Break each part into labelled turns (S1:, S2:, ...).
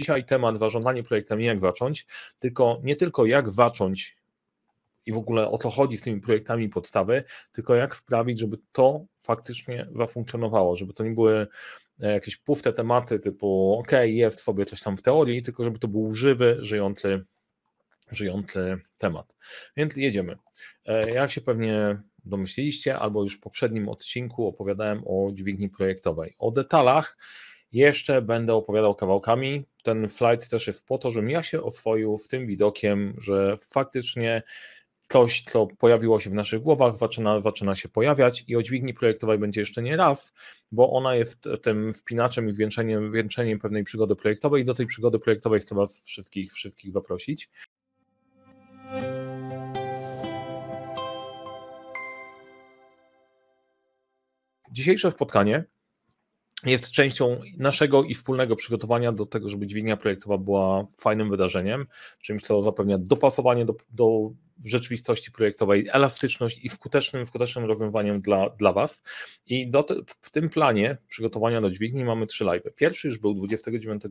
S1: dzisiaj temat zarządzanie projektami, jak zacząć, tylko nie tylko jak zacząć i w ogóle o to chodzi z tymi projektami podstawy, tylko jak sprawić, żeby to faktycznie zafunkcjonowało, żeby to nie były e, jakieś puste tematy typu ok, jest sobie coś tam w teorii, tylko żeby to był żywy, żyjący, żyjący temat. Więc jedziemy. E, jak się pewnie domyśliliście, albo już w poprzednim odcinku opowiadałem o dźwigni projektowej. O detalach jeszcze będę opowiadał kawałkami. Ten flight też jest po to, żebym ja się oswoił z tym widokiem, że faktycznie coś, co pojawiło się w naszych głowach, zaczyna, zaczyna się pojawiać i o dźwigni projektowej będzie jeszcze nie raz, bo ona jest tym wpinaczem i wieńczeniem, wieńczeniem pewnej przygody projektowej i do tej przygody projektowej chcę Was wszystkich, wszystkich zaprosić. Dzisiejsze spotkanie jest częścią naszego i wspólnego przygotowania do tego, żeby dźwignia projektowa była fajnym wydarzeniem, czymś, co zapewnia dopasowanie do, do rzeczywistości projektowej, elastyczność i skutecznym, skutecznym rozwiązaniem dla, dla Was. I do te, w tym planie przygotowania do dźwigni mamy trzy live. Pierwszy już był 29,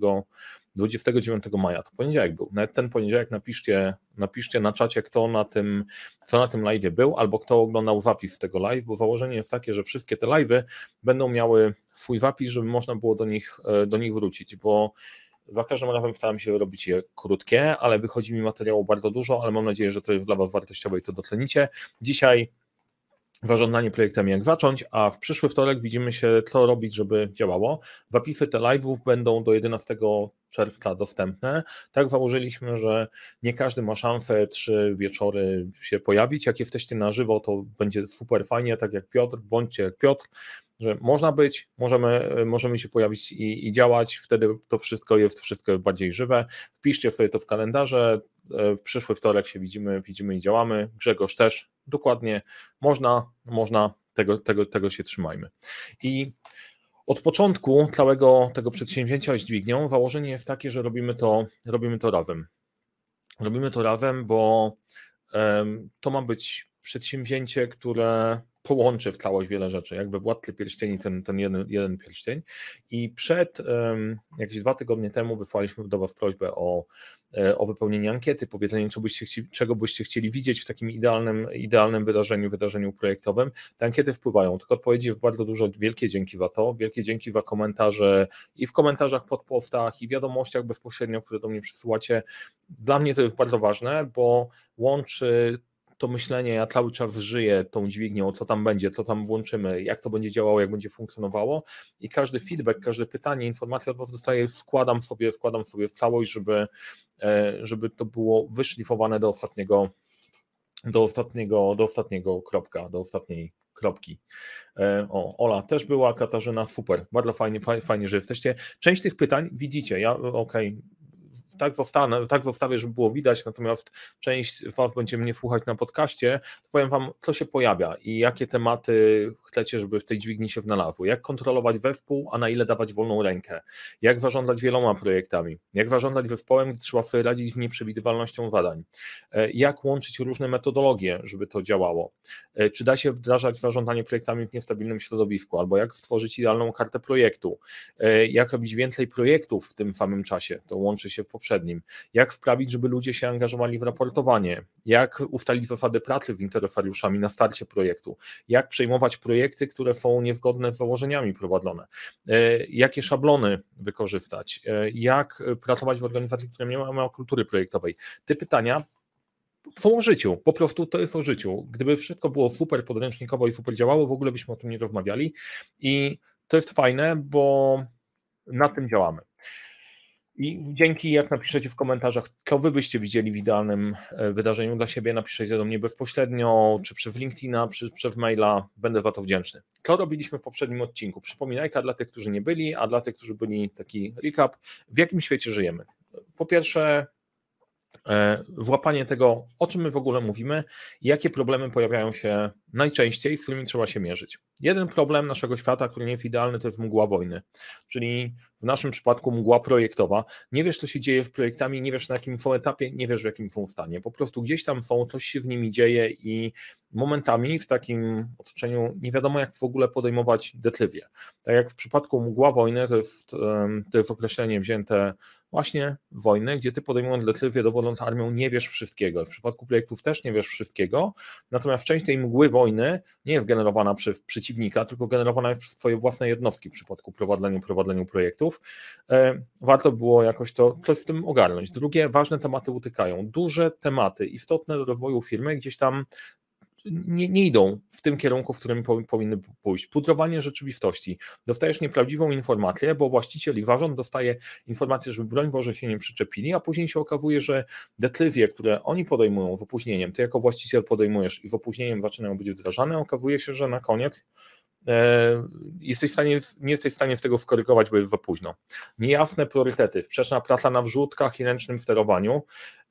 S1: 29 maja, to poniedziałek był. Nawet ten poniedziałek napiszcie, napiszcie na czacie, kto na tym, kto na tym live był, albo kto oglądał zapis tego live, bo założenie jest takie, że wszystkie te live będą miały swój zapis, żeby można było do nich, e, do nich wrócić, bo za każdym razem staram się robić je krótkie, ale wychodzi mi materiału bardzo dużo, ale mam nadzieję, że to jest dla Was wartościowe i to docenicie. Dzisiaj zarządzanie projektem jak zacząć, a w przyszły wtorek widzimy się, co robić, żeby działało. Zapisy te live'ów będą do 11 czerwca dostępne. Tak założyliśmy, że nie każdy ma szansę trzy wieczory się pojawić. Jak jesteście na żywo, to będzie super fajnie, tak jak Piotr, bądźcie jak Piotr, że można być, możemy, możemy się pojawić i, i, działać, wtedy to wszystko jest, wszystko bardziej żywe. Wpiszcie sobie to w kalendarze, e, w przyszły wtorek się widzimy, widzimy i działamy. Grzegorz też, dokładnie, można, można, tego, tego, tego się trzymajmy. I od początku całego tego przedsięwzięcia z dźwignią założenie jest takie, że robimy to, robimy to razem. Robimy to razem, bo um, to ma być przedsięwzięcie, które połączy w całość wiele rzeczy, jakby Władcy Pierścieni ten, ten jeden, jeden pierścień i przed um, jakieś dwa tygodnie temu wysłaliśmy do Was prośbę o, e, o wypełnienie ankiety, powiedzenie, czego byście, chcieli, czego byście chcieli widzieć w takim idealnym, idealnym wydarzeniu, wydarzeniu projektowym. Te ankiety wpływają, tylko odpowiedzi jest bardzo dużo, wielkie dzięki za to, wielkie dzięki za komentarze i w komentarzach pod postach i wiadomościach bezpośrednio, które do mnie przysyłacie. Dla mnie to jest bardzo ważne, bo łączy to myślenie, ja cały czas żyję tą dźwignią, co tam będzie, co tam włączymy, jak to będzie działało, jak będzie funkcjonowało i każdy feedback, każde pytanie, informacja Was dostaję, składam sobie, składam sobie w całość, żeby, e, żeby to było wyszlifowane do ostatniego, do ostatniego, do ostatniego kropka, do ostatniej kropki. E, o, Ola też była, Katarzyna, super, bardzo fajnie, fajnie, że jesteście. Część tych pytań widzicie, ja okej, okay, tak, zostanę, tak zostawię, żeby było widać, natomiast część z Was będzie mnie słuchać na podcaście, to powiem Wam, co się pojawia i jakie tematy chcecie, żeby w tej dźwigni się znalazły. Jak kontrolować zespół, a na ile dawać wolną rękę. Jak zarządzać wieloma projektami. Jak zarządzać zespołem, gdy trzeba sobie radzić z nieprzewidywalnością zadań. E, jak łączyć różne metodologie, żeby to działało. E, czy da się wdrażać zarządzanie projektami w niestabilnym środowisku, albo jak stworzyć idealną kartę projektu. E, jak robić więcej projektów w tym samym czasie. To łączy się w poprzednim poprzednim. Jak sprawić, żeby ludzie się angażowali w raportowanie? Jak ustalić zasady pracy z interesariuszami na starcie projektu? Jak przejmować projekty, które są niezgodne z założeniami prowadzone? E, jakie szablony wykorzystać? E, jak pracować w organizacji, która nie ma kultury projektowej? Te pytania są o życiu, po prostu to jest o życiu. Gdyby wszystko było super podręcznikowo i super działało, w ogóle byśmy o tym nie rozmawiali i to jest fajne, bo nad tym działamy. I dzięki, jak napiszecie w komentarzach, co wy byście widzieli w idealnym e, wydarzeniu dla siebie, napiszecie do mnie bezpośrednio, czy przez LinkedIna, czy przez maila, będę za to wdzięczny. Co robiliśmy w poprzednim odcinku? Przypominajka dla tych, którzy nie byli, a dla tych, którzy byli taki recap, w jakim świecie żyjemy. Po pierwsze, włapanie tego, o czym my w ogóle mówimy, jakie problemy pojawiają się najczęściej, z którymi trzeba się mierzyć. Jeden problem naszego świata, który nie jest idealny, to jest mgła wojny, czyli w naszym przypadku mgła projektowa. Nie wiesz, co się dzieje w projektami, nie wiesz na jakim są etapie, nie wiesz w jakim są stanie. Po prostu gdzieś tam są, coś się z nimi dzieje i momentami w takim otoczeniu nie wiadomo, jak w ogóle podejmować decyzje. Tak jak w przypadku mgła wojny, to jest, to jest określenie wzięte właśnie wojny, gdzie ty podejmując decyzję dowodząc armią nie wiesz wszystkiego. W przypadku projektów też nie wiesz wszystkiego, natomiast część tej mgły wojny nie jest generowana przez przeciwnika, tylko generowana jest przez twoje własne jednostki w przypadku prowadzenia prowadzeniu projektów. E, warto było jakoś to coś z tym ogarnąć. Drugie, ważne tematy utykają. Duże tematy istotne do rozwoju firmy gdzieś tam nie, nie, idą w tym kierunku, w którym powinny pójść. Pudrowanie rzeczywistości. Dostajesz nieprawdziwą informację, bo właściciel i zarząd dostaje informację, żeby broń Boże się nie przyczepili, a później się okazuje, że decyzje, które oni podejmują z opóźnieniem, ty jako właściciel podejmujesz i z opóźnieniem zaczynają być wdrażane, okazuje się, że na koniec e, jesteś w stanie, nie jesteś w stanie z tego skorygować, bo jest za późno. Niejasne priorytety, sprzeczna praca na wrzutkach i ręcznym sterowaniu.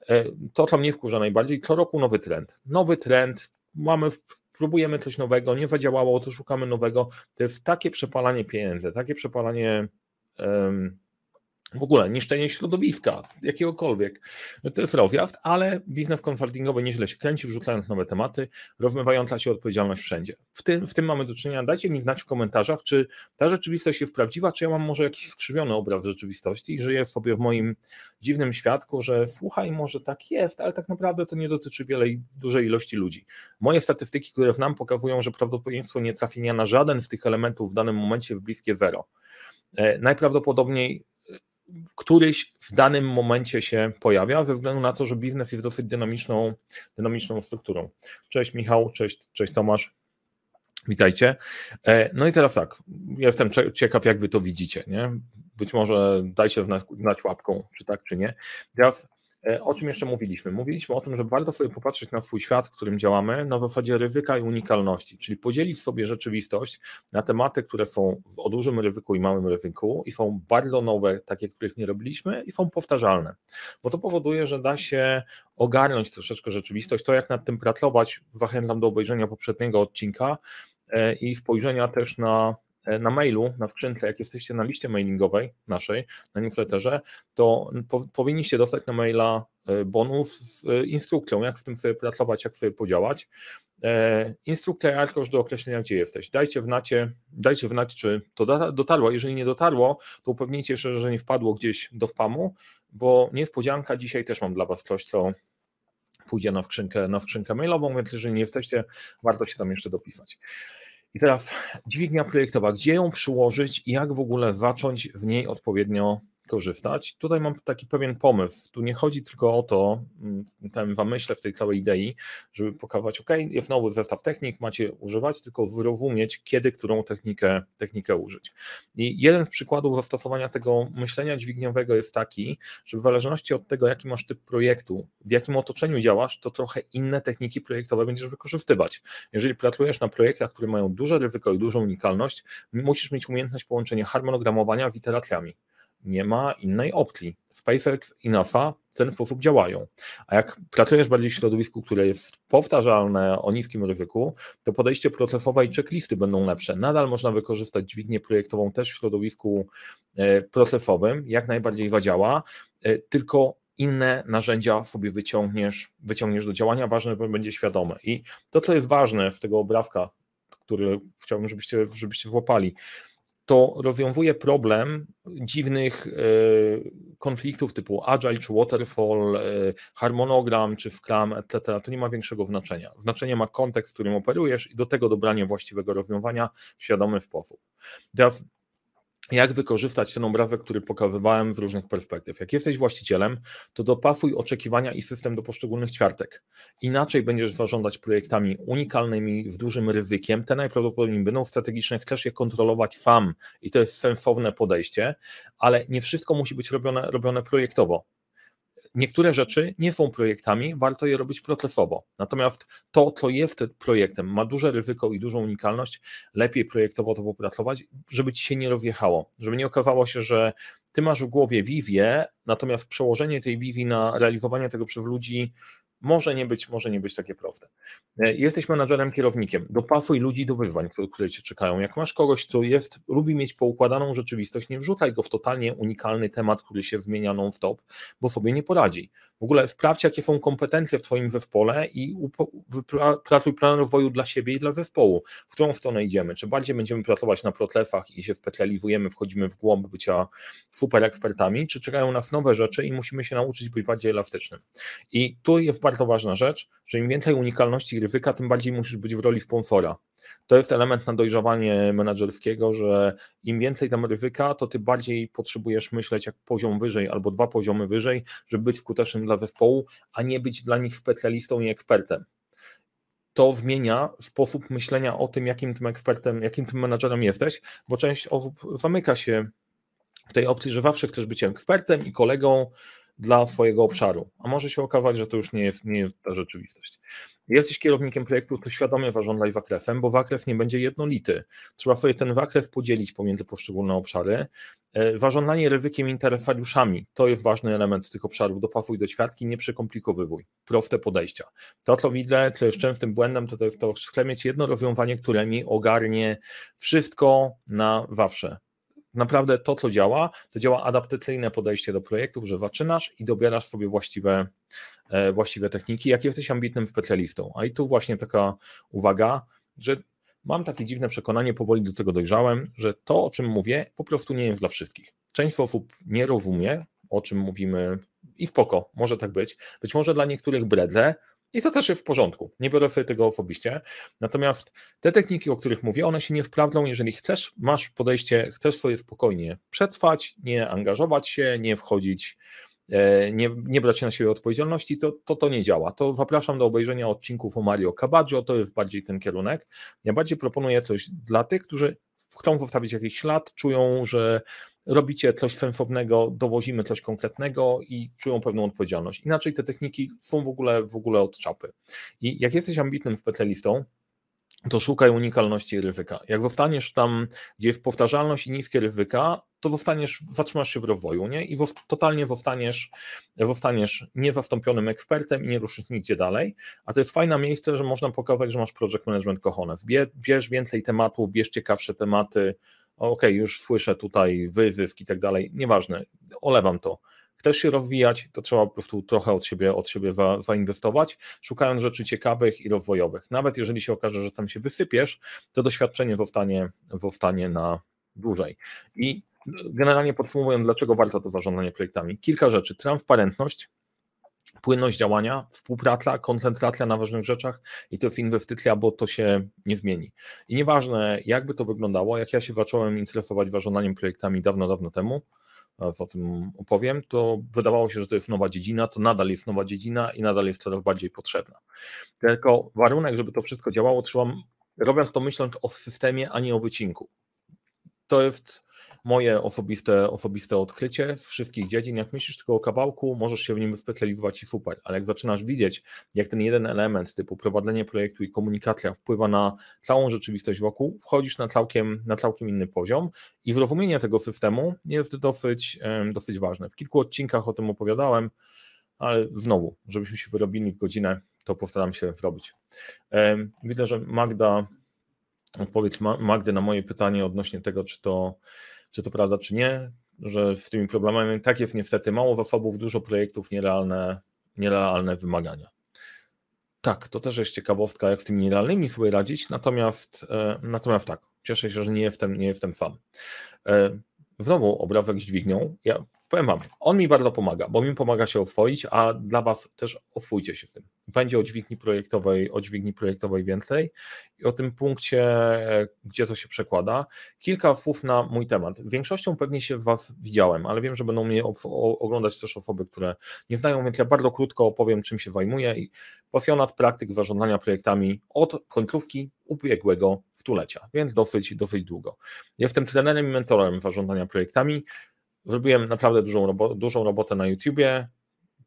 S1: E, to, co mnie wkurza najbardziej, co roku nowy trend. Nowy trend, mamy, próbujemy coś nowego, nie zadziałało, to szukamy nowego. To jest takie przepalanie pieniędzy, takie przepalanie w ogóle niszczenie środowiska, jakiegokolwiek. To jest rozjazd, ale biznes konsultingowy nieźle się kręci, wrzucając nowe tematy, rozmywająca się odpowiedzialność wszędzie. W tym, w tym mamy do czynienia. Dajcie mi znać w komentarzach, czy ta rzeczywistość jest prawdziwa, czy ja mam może jakiś skrzywiony obraz rzeczywistości i żyję sobie w moim dziwnym świadku, że słuchaj, może tak jest, ale tak naprawdę to nie dotyczy wielej, dużej ilości ludzi. Moje statystyki, które w nam pokazują, że prawdopodobieństwo nietrafienia na żaden z tych elementów w danym momencie jest bliskie zero. E, najprawdopodobniej któryś w danym momencie się pojawia, ze względu na to, że biznes jest dosyć dynamiczną, dynamiczną strukturą. Cześć Michał, cześć, cześć Tomasz. Witajcie. E, no i teraz tak, jestem ciekaw, jak wy to widzicie. Nie? Być może dajcie znać, znać łapką, czy tak, czy nie. Teraz o czym jeszcze mówiliśmy? Mówiliśmy o tym, że warto sobie popatrzeć na swój świat, w którym działamy, na zasadzie ryzyka i unikalności, czyli podzielić sobie rzeczywistość na tematy, które są o dużym ryzyku i małym ryzyku i są bardzo nowe, takie, których nie robiliśmy i są powtarzalne, bo to powoduje, że da się ogarnąć troszeczkę rzeczywistość, to jak nad tym pracować, zachęcam do obejrzenia poprzedniego odcinka e, i spojrzenia też na E, na mailu, na skrzynce, jak jesteście na liście mailingowej naszej, na newsletterze, to po, powinniście dostać na maila e, bonus z e, instrukcją, jak w tym sobie pracować, jak sobie podziałać. Instrukcja arkusz do określenia, gdzie jesteś. Dajcie wnacie, dajcie wnać, czy to dotarło. Jeżeli nie dotarło, to upewnijcie się, że nie wpadło gdzieś do spamu, bo niespodzianka, dzisiaj też mam dla Was coś, co pójdzie na skrzynkę, na skrzynkę mailową, więc jeżeli nie jesteście, warto się tam jeszcze dopisać. I teraz dźwignia projektowa, gdzie ją przyłożyć i jak w ogóle zacząć w niej odpowiednio korzystać. Tutaj mam taki pewien pomysł. Tu nie chodzi tylko o to, mm, ten zamyśle w tej całej idei, żeby pokazać, ok, jest nowy zestaw technik, macie używać, tylko zrozumieć, kiedy którą technikę, technikę użyć. I jeden z przykładów zastosowania tego myślenia dźwigniowego jest taki, że w zależności od tego, jaki masz typ projektu, w jakim otoczeniu działasz, to trochę inne techniki projektowe będziesz wykorzystywać. Jeżeli pracujesz na projektach, które mają duże ryzyko i dużą unikalność, musisz mieć umiejętność połączenia harmonogramowania z iteracjami nie ma innej opcji. SpaceX i NASA w ten sposób działają. A jak pracujesz bardziej w środowisku, które jest powtarzalne o niskim ryzyku, to podejście procesowe i checklisty będą lepsze. Nadal można wykorzystać dźwignię projektową też w środowisku e, procesowym, jak najbardziej zadziała, e, tylko inne narzędzia sobie wyciągniesz, wyciągniesz do działania, ważne, będzie świadome. I to, co jest ważne w tego obrazka, który chciałbym, żebyście, żebyście złapali, to rozwiązuje problem dziwnych e, konfliktów typu agile czy waterfall, e, harmonogram czy Scrum, etc. To nie ma większego znaczenia. Znaczenie ma kontekst, w którym operujesz i do tego dobranie właściwego rozwiązania w świadomy sposób. Teraz jak wykorzystać ten obrazek, który pokazywałem z różnych perspektyw. Jak jesteś właścicielem, to dopasuj oczekiwania i system do poszczególnych ćwiartek. Inaczej będziesz zarządzać projektami unikalnymi, z dużym ryzykiem. Te najprawdopodobniej będą strategiczne, chcesz je kontrolować sam i to jest sensowne podejście, ale nie wszystko musi być robione, robione projektowo niektóre rzeczy nie są projektami, warto je robić procesowo. Natomiast to, co jest projektem, ma duże ryzyko i dużą unikalność, lepiej projektowo to popracować, żeby ci się nie rozjechało, żeby nie okazało się, że ty masz w głowie wizję, natomiast przełożenie tej wizji na realizowanie tego przez ludzi może nie być, może nie być takie proste. E, jesteś menadżerem, kierownikiem, dopasuj ludzi do wyzwań, które, cię czekają. Jak masz kogoś, kto jest, lubi mieć poukładaną rzeczywistość, nie wrzucaj go w totalnie unikalny temat, który się zmienia non-stop, bo sobie nie poradzi. W ogóle sprawdź, jakie są kompetencje w twoim zespole i pracuj plan rozwoju dla siebie i dla zespołu. W którą stronę idziemy? Czy bardziej będziemy pracować na protlefach i się specjalizujemy, wchodzimy w głąb bycia super ekspertami, czy czekają nas nowe rzeczy i musimy się nauczyć być bardziej elastycznym. I tu jest bardzo ważna rzecz, że im więcej unikalności ryzyka, tym bardziej musisz być w roli sponsora. To jest element na dojrzewanie menedżerskiego, że im więcej tam ryzyka, to ty bardziej potrzebujesz myśleć jak poziom wyżej albo dwa poziomy wyżej, żeby być skutecznym dla zespołu, a nie być dla nich specjalistą i ekspertem. To zmienia sposób myślenia o tym, jakim tym ekspertem, jakim tym menadżerem jesteś, bo część osób zamyka się w tej opcji, że zawsze chcesz być ekspertem i kolegą, dla swojego obszaru, a może się okazać, że to już nie jest, nie jest ta rzeczywistość. Jesteś kierownikiem projektu, to świadomie zażądaj zakresem, bo zakres nie będzie jednolity. Trzeba sobie ten zakres podzielić pomiędzy poszczególne obszary. E, ryzykiem interesariuszami to jest ważny element tych obszarów. Dopasuj do ćwiartki, nie przekomplikowywuj. Proste podejścia. To, co widzę, co jest częstym błędem, to, to to, chcę mieć jedno rozwiązanie, które mi ogarnie wszystko na zawsze naprawdę to, co działa, to działa adaptacyjne podejście do projektów, że zaczynasz i dobierasz sobie właściwe, e, właściwe techniki, jak jesteś ambitnym specjalistą. A i tu właśnie taka uwaga, że mam takie dziwne przekonanie, powoli do tego dojrzałem, że to, o czym mówię, po prostu nie jest dla wszystkich. Część osób nie rozumie, o czym mówimy i spoko, może tak być. Być może dla niektórych bredle, i to też jest w porządku. Nie biorę sobie tego osobiście. Natomiast te techniki, o których mówię, one się nie wprawdzą, jeżeli chcesz, masz podejście, chcesz sobie spokojnie przetrwać, nie angażować się, nie wchodzić, e, nie, nie brać na siebie odpowiedzialności, to, to to nie działa. To zapraszam do obejrzenia odcinków o Mario Cabaggio, to jest bardziej ten kierunek. Ja bardziej proponuję coś dla tych, którzy chcą zostawić jakiś ślad, czują, że robicie coś sensownego, dowozimy coś konkretnego i czują pewną odpowiedzialność. Inaczej te techniki są w ogóle, w ogóle od czapy. I jak jesteś ambitnym specjalistą, to szukaj unikalności ryzyka. Jak zostaniesz tam, gdzie jest powtarzalność i niskie ryzyka, to zostaniesz, zatrzymasz się w rozwoju, nie? I totalnie zostaniesz, zostaniesz niezastąpionym ekspertem i nie ruszysz nigdzie dalej. A to jest fajne miejsce, że można pokazać, że masz project management kochones. Bierz więcej tematów, bierz ciekawsze tematy, okej, okay, już słyszę tutaj wyzysk i tak dalej, nieważne, olewam to. Chcesz się rozwijać, to trzeba po prostu trochę od siebie, od siebie za, zainwestować, szukając rzeczy ciekawych i rozwojowych. Nawet jeżeli się okaże, że tam się wysypiesz, to doświadczenie zostanie, zostanie na dłużej. I generalnie podsumowując, dlaczego warto to zarządzanie projektami? Kilka rzeczy. Transparentność, płynność działania, współpraca, koncentracja na ważnych rzeczach i to jest inwestycja, bo to się nie zmieni. I nieważne, jakby to wyglądało, jak ja się zacząłem interesować zarządzaniem projektami dawno, dawno temu, o tym opowiem, to wydawało się, że to jest nowa dziedzina, to nadal jest nowa dziedzina i nadal jest coraz bardziej potrzebna. Tylko warunek, żeby to wszystko działało, trzeba, robiąc to myśląc o systemie, a nie o wycinku. To jest moje osobiste, osobiste odkrycie z wszystkich dziedzin. Jak myślisz tylko o kawałku, możesz się w nim specjalizować i super, ale jak zaczynasz widzieć, jak ten jeden element typu prowadzenie projektu i komunikacja wpływa na całą rzeczywistość wokół, wchodzisz na całkiem, na całkiem inny poziom i zrozumienie tego systemu jest dosyć, dosyć ważne. W kilku odcinkach o tym opowiadałem, ale znowu, żebyśmy się wyrobili w godzinę, to postaram się zrobić. Widzę, że Magda, odpowiedź Magdy na moje pytanie odnośnie tego, czy to czy to prawda, czy nie, że z tymi problemami tak jest niestety mało zasobów, dużo projektów, nierealne, nierealne wymagania. Tak, to też jest ciekawostka, jak z tymi nierealnymi sobie radzić, natomiast, e, natomiast tak, cieszę się, że nie jestem, nie jestem sam. E, znowu obrazek z dźwignią. Ja Powiem Wam, on mi bardzo pomaga, bo mi pomaga się oswoić, a dla Was też oswójcie się w tym. Będzie o dźwigni projektowej, o dźwigni projektowej więcej i o tym punkcie, gdzie to się przekłada. Kilka słów na mój temat. Większością pewnie się z Was widziałem, ale wiem, że będą mnie oglądać też osoby, które nie znają, więc ja bardzo krótko opowiem, czym się zajmuję i pasjonat praktyk zarządzania projektami od końcówki ubiegłego stulecia, więc dosyć, dosyć długo. Jestem trenerem i mentorem zarządzania projektami. Zrobiłem naprawdę dużą, robo dużą robotę na YouTubie,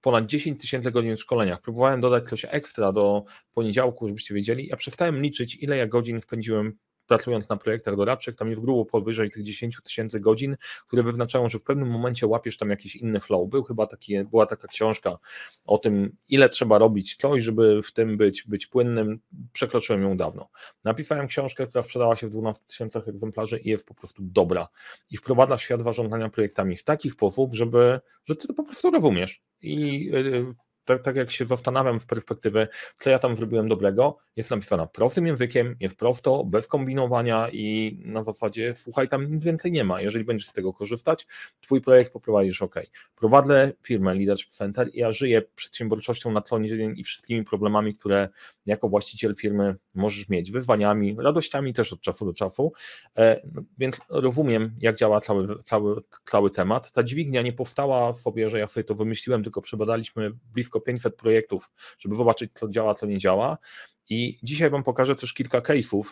S1: ponad 10 tysięcy godzin w szkoleniach. Próbowałem dodać coś ekstra do poniedziałku, żebyście wiedzieli. Ja przestałem liczyć, ile ja godzin spędziłem pracując na projektach doradczych, tam jest grubo powyżej tych 10 tysięcy godzin, które wyznaczają, że w pewnym momencie łapiesz tam jakiś inny flow. Był chyba taki, była taka książka o tym, ile trzeba robić coś, żeby w tym być, być płynnym. Przekroczyłem ją dawno. Napisałem książkę, która sprzedała się w 12 tysiącach egzemplarzy i jest po prostu dobra. I wprowadza świat zarządzania projektami w taki sposób, żeby, że ty to po prostu rozumiesz. I yy, tak, tak jak się zastanawiam w perspektywie, co ja tam zrobiłem dobrego, jest napisana prostym językiem, jest prosto, bez kombinowania i na zasadzie, słuchaj, tam nic więcej nie ma. Jeżeli będziesz z tego korzystać, twój projekt poprowadzisz ok. Prowadzę firmę Leadership Center i ja żyję przedsiębiorczością na co dzień i wszystkimi problemami, które jako właściciel firmy możesz mieć, wyzwaniami, radościami też od czasu do czasu, e, no, więc rozumiem, jak działa cały, cały, cały temat. Ta dźwignia nie powstała sobie, że ja sobie to wymyśliłem, tylko przebadaliśmy blisko 500 projektów, żeby zobaczyć, co działa, co nie działa. I dzisiaj Wam pokażę też kilka case'ów.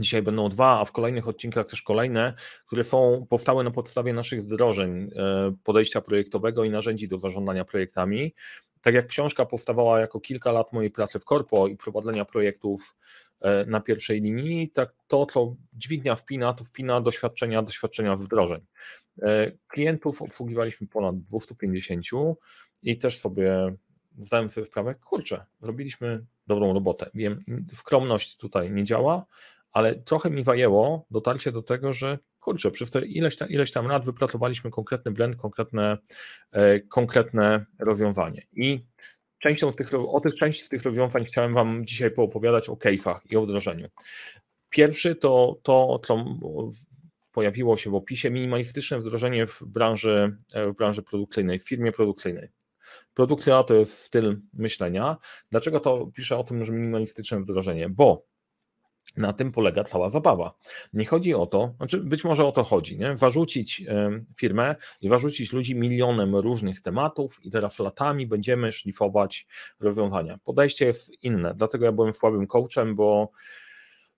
S1: Dzisiaj będą dwa, a w kolejnych odcinkach też kolejne, które są powstałe na podstawie naszych wdrożeń e, podejścia projektowego i narzędzi do zarządzania projektami. Tak jak książka powstawała jako kilka lat mojej pracy w korpo i prowadzenia projektów e, na pierwszej linii, tak to, co dźwignia wpina, to wpina doświadczenia, doświadczenia wdrożeń. E, klientów obsługiwaliśmy ponad 250 i też sobie zdałem sobie sprawę, kurczę, zrobiliśmy dobrą robotę. Wiem, skromność tutaj nie działa, ale trochę mi zajęło dotarcie do tego, że kurczę, przez te ileś tam, ileś tam lat wypracowaliśmy konkretny blend, konkretne, e, konkretne rozwiązanie. I częścią z tych, o tych części z tych rozwiązań chciałem Wam dzisiaj poopowiadać o case'ach i o wdrożeniu. Pierwszy to to, co pojawiło się w opisie, minimalistyczne wdrożenie w branży, e, w branży produkcyjnej, w firmie produkcyjnej. Produkcja to jest styl myślenia. Dlaczego to piszę o tym, że minimalistyczne wdrożenie? Bo na tym polega cała zabawa. Nie chodzi o to, znaczy być może o to chodzi, nie? warzucić firmę i warzucić ludzi milionem różnych tematów i teraz latami będziemy szlifować rozwiązania. Podejście jest inne, dlatego ja byłem słabym coachem, bo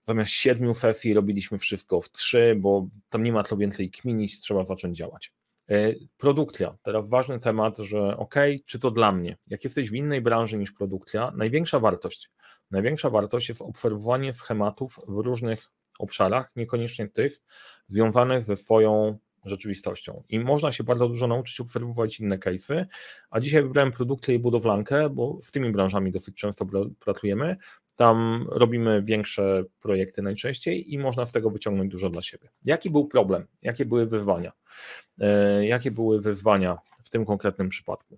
S1: zamiast siedmiu sesji robiliśmy wszystko w trzy, bo tam nie ma co więcej kminić, trzeba zacząć działać. E, produkcja. Teraz ważny temat, że ok, czy to dla mnie? Jak jesteś w innej branży niż produkcja, największa wartość. Największa wartość jest obserwowanie schematów w różnych obszarach, niekoniecznie tych związanych ze swoją rzeczywistością. I można się bardzo dużo nauczyć obserwować inne case'y, a dzisiaj wybrałem produkcję i budowlankę, bo z tymi branżami dosyć często pracujemy. Tam robimy większe projekty najczęściej i można z tego wyciągnąć dużo dla siebie. Jaki był problem? Jakie były wyzwania? E, jakie były wyzwania w tym konkretnym przypadku?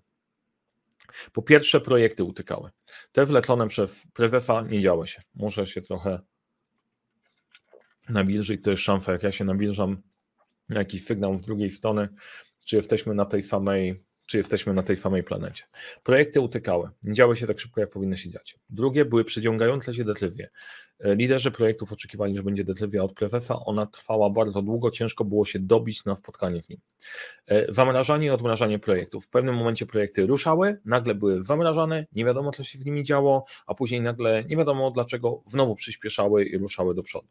S1: Po pierwsze, projekty utykały. Te wlecone przez Prewefa nie działy się. Muszę się trochę nawilżyć. To jest szansa, jak ja się nawilżam, jakiś sygnał z drugiej strony, czy jesteśmy na tej samej czy jesteśmy na tej samej planecie. Projekty utykały, nie działy się tak szybko, jak powinny się dziać. Drugie były przeciągające się decyzje. E, liderzy projektów oczekiwali, że będzie decyzja od prezesa, ona trwała bardzo długo, ciężko było się dobić na spotkanie z nim. E, zamrażanie i odmrażanie projektów. W pewnym momencie projekty ruszały, nagle były zamrażane, nie wiadomo co się z nimi działo, a później nagle nie wiadomo dlaczego znowu przyspieszały i ruszały do przodu.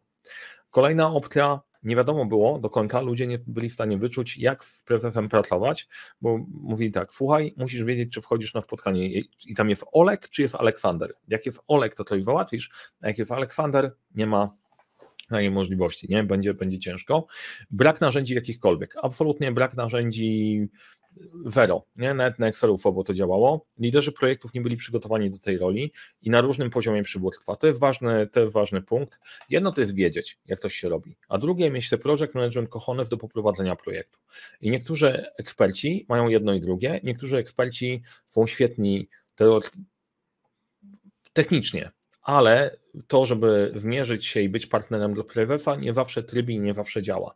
S1: Kolejna opcja nie wiadomo było do końca, ludzie nie byli w stanie wyczuć, jak z prezesem pracować, bo mówili tak, słuchaj, musisz wiedzieć, czy wchodzisz na spotkanie i tam jest Olek, czy jest Aleksander. Jak jest Olek, to coś załatwisz, a jak jest Aleksander, nie ma takiej możliwości, nie? Będzie, będzie ciężko. Brak narzędzi jakichkolwiek, absolutnie brak narzędzi zero, nie? Nawet na Excelu bo to działało. Liderzy projektów nie byli przygotowani do tej roli i na różnym poziomie przywództwa. To jest ważny, to jest ważny punkt. Jedno to jest wiedzieć, jak to się robi, a drugie mieć te project management kochones do poprowadzenia projektu. I niektórzy eksperci mają jedno i drugie, niektórzy eksperci są świetni technicznie, ale to, żeby zmierzyć się i być partnerem dla Prewefa, nie zawsze trybi i nie zawsze działa.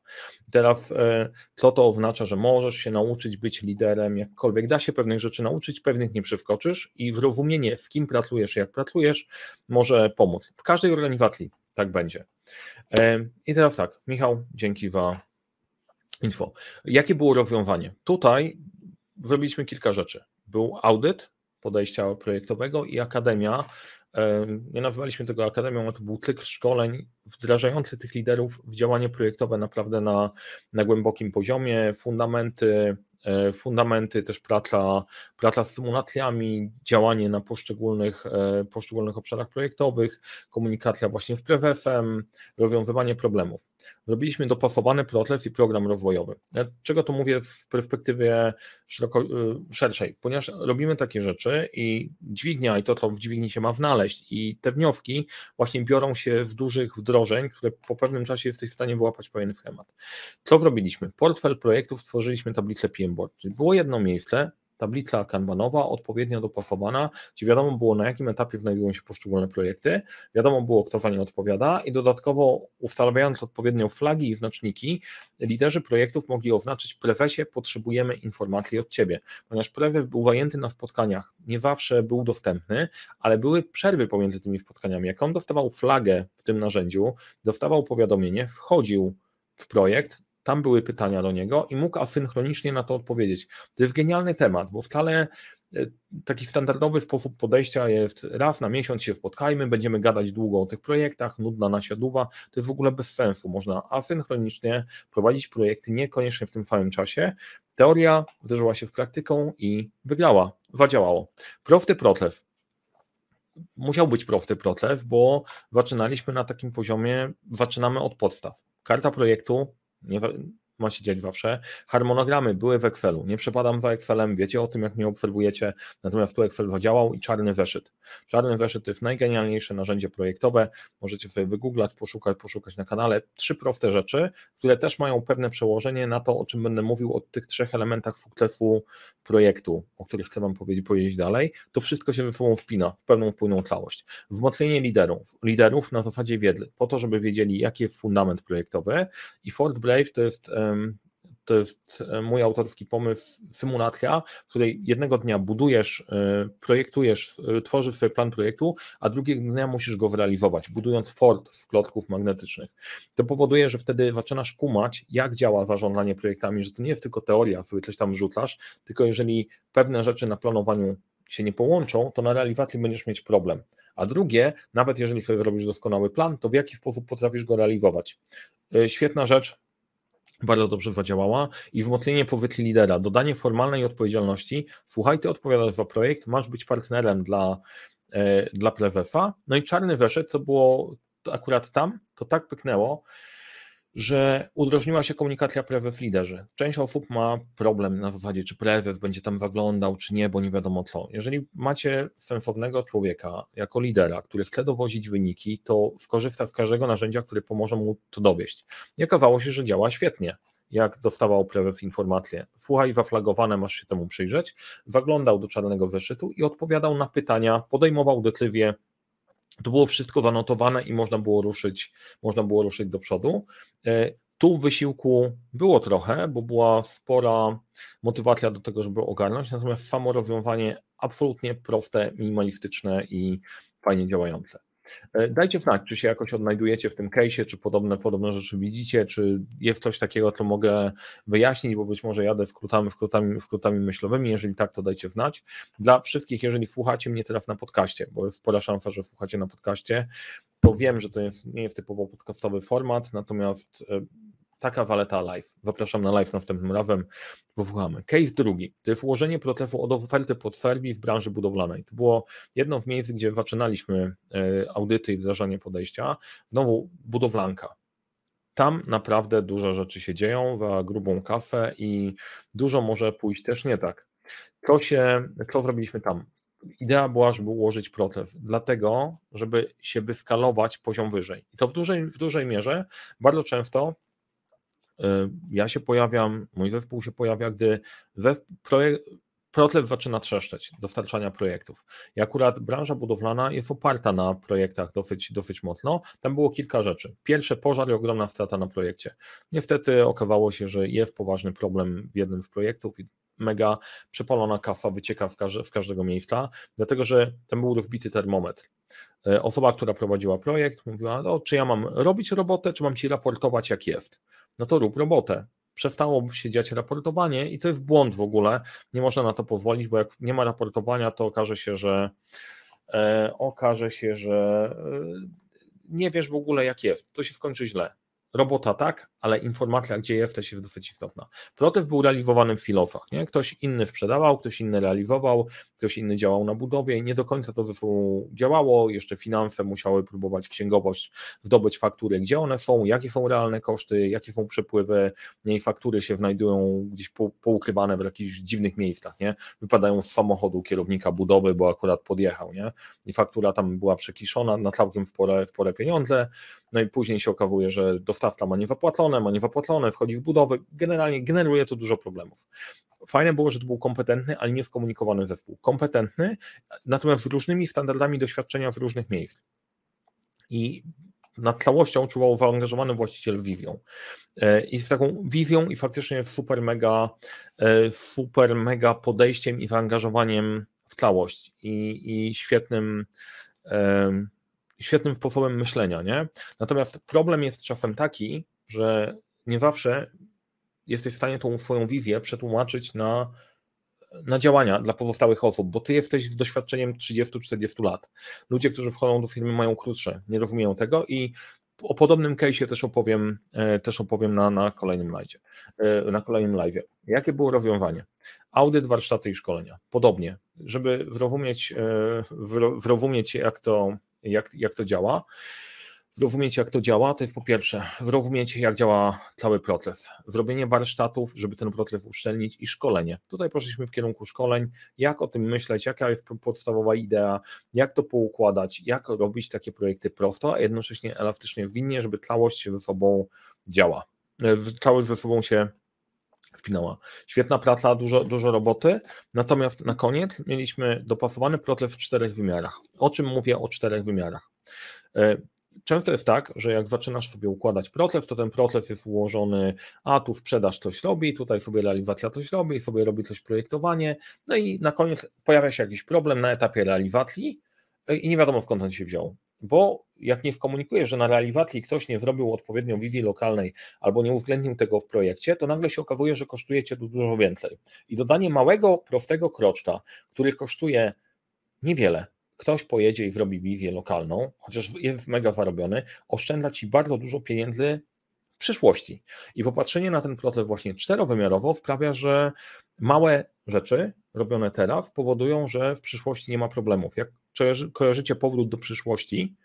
S1: Teraz e, to to oznacza, że możesz się nauczyć być liderem, jakkolwiek da się pewnych rzeczy nauczyć, pewnych nie przeskoczysz i zrozumienie, w kim pracujesz, jak pracujesz, może pomóc. W każdej organizacji tak będzie. E, I teraz tak, Michał, dzięki za info. Jakie było rozwiązanie? Tutaj zrobiliśmy kilka rzeczy. Był audyt podejścia projektowego i akademia nie nazywaliśmy tego akademią, to był cykl szkoleń wdrażający tych liderów w działanie projektowe naprawdę na, na głębokim poziomie, fundamenty, e, fundamenty, też praca, praca z symulacjami, działanie na poszczególnych, e, poszczególnych obszarach projektowych, komunikacja właśnie z prewefem, rozwiązywanie problemów. Zrobiliśmy dopasowany proces i program rozwojowy. Czego to mówię w perspektywie szeroko, y, szerszej? Ponieważ robimy takie rzeczy i dźwignia i to, co w dźwigni się ma znaleźć i te wnioski właśnie biorą się z dużych wdrożeń, które po pewnym czasie jesteś w stanie wyłapać pewien schemat. Co zrobiliśmy? Portfel projektów stworzyliśmy tablicę PMBOard, czyli było jedno miejsce, tablica kanbanowa, odpowiednio dopasowana, gdzie wiadomo było na jakim etapie znajdują się poszczególne projekty, wiadomo było kto za nie odpowiada. I dodatkowo ustawiając odpowiednio flagi i znaczniki, liderzy projektów mogli oznaczyć prewesie potrzebujemy informacji od Ciebie, ponieważ prewes był zajęty na spotkaniach, nie zawsze był dostępny, ale były przerwy pomiędzy tymi spotkaniami. Jak on dostawał flagę w tym narzędziu, dostawał powiadomienie, wchodził w projekt, tam były pytania do niego i mógł asynchronicznie na to odpowiedzieć. To jest genialny temat, bo wcale e, taki standardowy sposób podejścia jest raz na miesiąc się spotkajmy, będziemy gadać długo o tych projektach, nudna nasiaduwa, to jest w ogóle bez sensu. Można asynchronicznie prowadzić projekty niekoniecznie w tym samym czasie. Teoria zderzyła się z praktyką i wygrała, zadziałało. Prosty proces. Musiał być prosty proces, bo zaczynaliśmy na takim poziomie, zaczynamy od podstaw. Karta projektu, nie, ma się dziać zawsze. Harmonogramy były w Excelu. Nie przepadam za Excelem, wiecie o tym, jak mnie obserwujecie, natomiast tu Excel zadziałał i czarny weszyt. Czarny weszyt to jest najgenialniejsze narzędzie projektowe. Możecie sobie wygooglać, poszukać, poszukać na kanale. Trzy proste rzeczy, które też mają pewne przełożenie na to, o czym będę mówił, o tych trzech elementach sukcesu projektu, o których chcę Wam powiedzieć, powiedzieć dalej. To wszystko się ze sobą wpina w pewną spójną całość. Wzmocnienie liderów, liderów na zasadzie wiedzy, po to, żeby wiedzieli, jaki jest fundament projektowy i Fort Brave to jest to jest e, mój autorski pomysł, symulacja, w której jednego dnia budujesz, e, projektujesz, e, tworzysz sobie plan projektu, a drugiego dnia musisz go zrealizować, budując fort z klocków magnetycznych. To powoduje, że wtedy zaczynasz kumać, jak działa zarządzanie projektami, że to nie jest tylko teoria, sobie coś tam rzucasz, tylko jeżeli pewne rzeczy na planowaniu się nie połączą, to na realizacji będziesz mieć problem. A drugie, nawet jeżeli sobie zrobisz doskonały plan, to w jaki sposób potrafisz go realizować. Świetna rzecz, bardzo dobrze zadziałała i wzmocnienie powytli lidera, dodanie formalnej odpowiedzialności, słuchaj, ty odpowiadasz za projekt, masz być partnerem dla, e, dla Plewefa, no i czarny weszed, co było akurat tam, to tak pyknęło, że udrożniła się komunikacja prezes liderzy. Część osób ma problem na zasadzie, czy prezes będzie tam zaglądał, czy nie, bo nie wiadomo co. Jeżeli macie sensownego człowieka jako lidera, który chce dowozić wyniki, to skorzysta z każdego narzędzia, które pomoże mu to dowieść. I okazało się, że działa świetnie. Jak dostawał prezes informacje, słuchaj, zaflagowane, masz się temu przyjrzeć, zaglądał do czarnego zeszytu i odpowiadał na pytania, podejmował decyzje, to było wszystko zanotowane i można było ruszyć, można było ruszyć do przodu. E, tu wysiłku było trochę, bo była spora motywacja do tego, żeby ogarnąć, natomiast samo rozwiązanie absolutnie proste, minimalistyczne i fajnie działające. E, dajcie znać, czy się jakoś odnajdujecie w tym case'ie, czy podobne, podobne rzeczy widzicie, czy jest coś takiego, co mogę wyjaśnić, bo być może jadę skrótami, skrótami, skrótami myślowymi, jeżeli tak, to dajcie znać. Dla wszystkich, jeżeli słuchacie mnie teraz na podcaście, bo jest spora szansa, że słuchacie na podcaście, to wiem, że to jest, nie jest typowo podcastowy format, natomiast e, Taka zaleta live. Zapraszam na live następnym razem, powłamy. Case drugi, to jest ułożenie procesu od oferty pod serwis w branży budowlanej. To było jedno z miejsc, gdzie zaczynaliśmy e, audyty i wdrażanie podejścia. Znowu budowlanka. Tam naprawdę dużo rzeczy się dzieją za grubą kafę i dużo może pójść też nie tak. Co, się, co zrobiliśmy tam? Idea była, żeby ułożyć proces, dlatego, żeby się wyskalować poziom wyżej. I to w dużej, w dużej mierze bardzo często ja się pojawiam, mój zespół się pojawia, gdy projekt, proces zaczyna trzeszczeć dostarczania projektów. I akurat branża budowlana jest oparta na projektach dosyć, dosyć mocno. Tam było kilka rzeczy. Pierwsze, pożar i ogromna strata na projekcie. Niestety okazało się, że jest poważny problem w jednym z projektów i mega przepalona kafa wycieka z, każde, z każdego miejsca, dlatego że tam był rozbity termometr. Y, osoba, która prowadziła projekt, mówiła: no, Czy ja mam robić robotę, czy mam ci raportować, jak jest? no to rób robotę. Przestało się dziać raportowanie i to jest błąd w ogóle. Nie można na to pozwolić, bo jak nie ma raportowania, to okaże się, że e, okaże się, że e, nie wiesz w ogóle jak jest. To się skończy źle. Robota tak, ale informacja, gdzie jest, też jest dosyć istotna. Prototyp był realizowany w filofach, nie? Ktoś inny sprzedawał, ktoś inny realizował, ktoś inny działał na budowie i nie do końca to ze sobą działało, jeszcze finanse musiały próbować księgowość zdobyć faktury, gdzie one są, jakie są realne koszty, jakie są przepływy, nie faktury się znajdują gdzieś poukrywane w jakichś dziwnych miejscach, nie? Wypadają z samochodu kierownika budowy, bo akurat podjechał, nie? I faktura tam była przekiszona na całkiem spore, spore pieniądze, no i później się okazuje, że dostawca ma niezapłacone, ma niezapłacone, wchodzi w budowę, generalnie generuje to dużo problemów. Fajne było, że to był kompetentny, ale nie skomunikowany zespół. Kompetentny, natomiast z różnymi standardami doświadczenia w różnych miejsc. I nad całością czuwał zaangażowany właściciel wizją. E, I z taką wizją i faktycznie super mega, e, super mega podejściem i zaangażowaniem w całość i, i świetnym świetnym sposobem myślenia, nie? Natomiast problem jest czasem taki, że nie zawsze jesteś w stanie tą swoją wizję przetłumaczyć na, na działania dla pozostałych osób, bo ty jesteś z doświadczeniem 30-40 lat. Ludzie, którzy wchodzą do firmy mają krótsze, nie rozumieją tego i o podobnym case'ie też opowiem, e, też opowiem na, na kolejnym live. E, na kolejnym live. Jakie było rozwiązanie? Audyt, warsztaty i szkolenia. Podobnie, żeby zrozumieć, e, zrozumieć jak to, jak, jak to działa. Zrozumieć, jak to działa, to jest po pierwsze, zrozumieć, jak działa cały proces. Zrobienie warsztatów, żeby ten proces uszczelnić i szkolenie. Tutaj poszliśmy w kierunku szkoleń, jak o tym myśleć, jaka jest podstawowa idea, jak to poukładać, jak robić takie projekty prosto, a jednocześnie elastycznie zwinnie, żeby całość się ze sobą działa. E, całość ze sobą się wpinała. Świetna praca, dużo, dużo roboty, natomiast na koniec mieliśmy dopasowany proces w czterech wymiarach. O czym mówię o czterech wymiarach? Często jest tak, że jak zaczynasz sobie układać proces, to ten proces jest ułożony, a tu sprzedaż coś robi, tutaj sobie realizacja coś robi, sobie robi coś projektowanie, no i na koniec pojawia się jakiś problem na etapie realizacji e, i nie wiadomo skąd on się wziął bo jak nie wkomunikujesz, że na realizacji ktoś nie zrobił odpowiednio wizji lokalnej albo nie uwzględnił tego w projekcie, to nagle się okazuje, że kosztuje cię dużo więcej. I dodanie małego, prostego kroczka, który kosztuje niewiele, ktoś pojedzie i zrobi wizję lokalną, chociaż jest mega zarobiony, oszczędza ci bardzo dużo pieniędzy w przyszłości. I popatrzenie na ten proces właśnie czterowymiarowo sprawia, że małe rzeczy robione teraz powodują, że w przyszłości nie ma problemów. Jak kojarzycie powrót do przyszłości,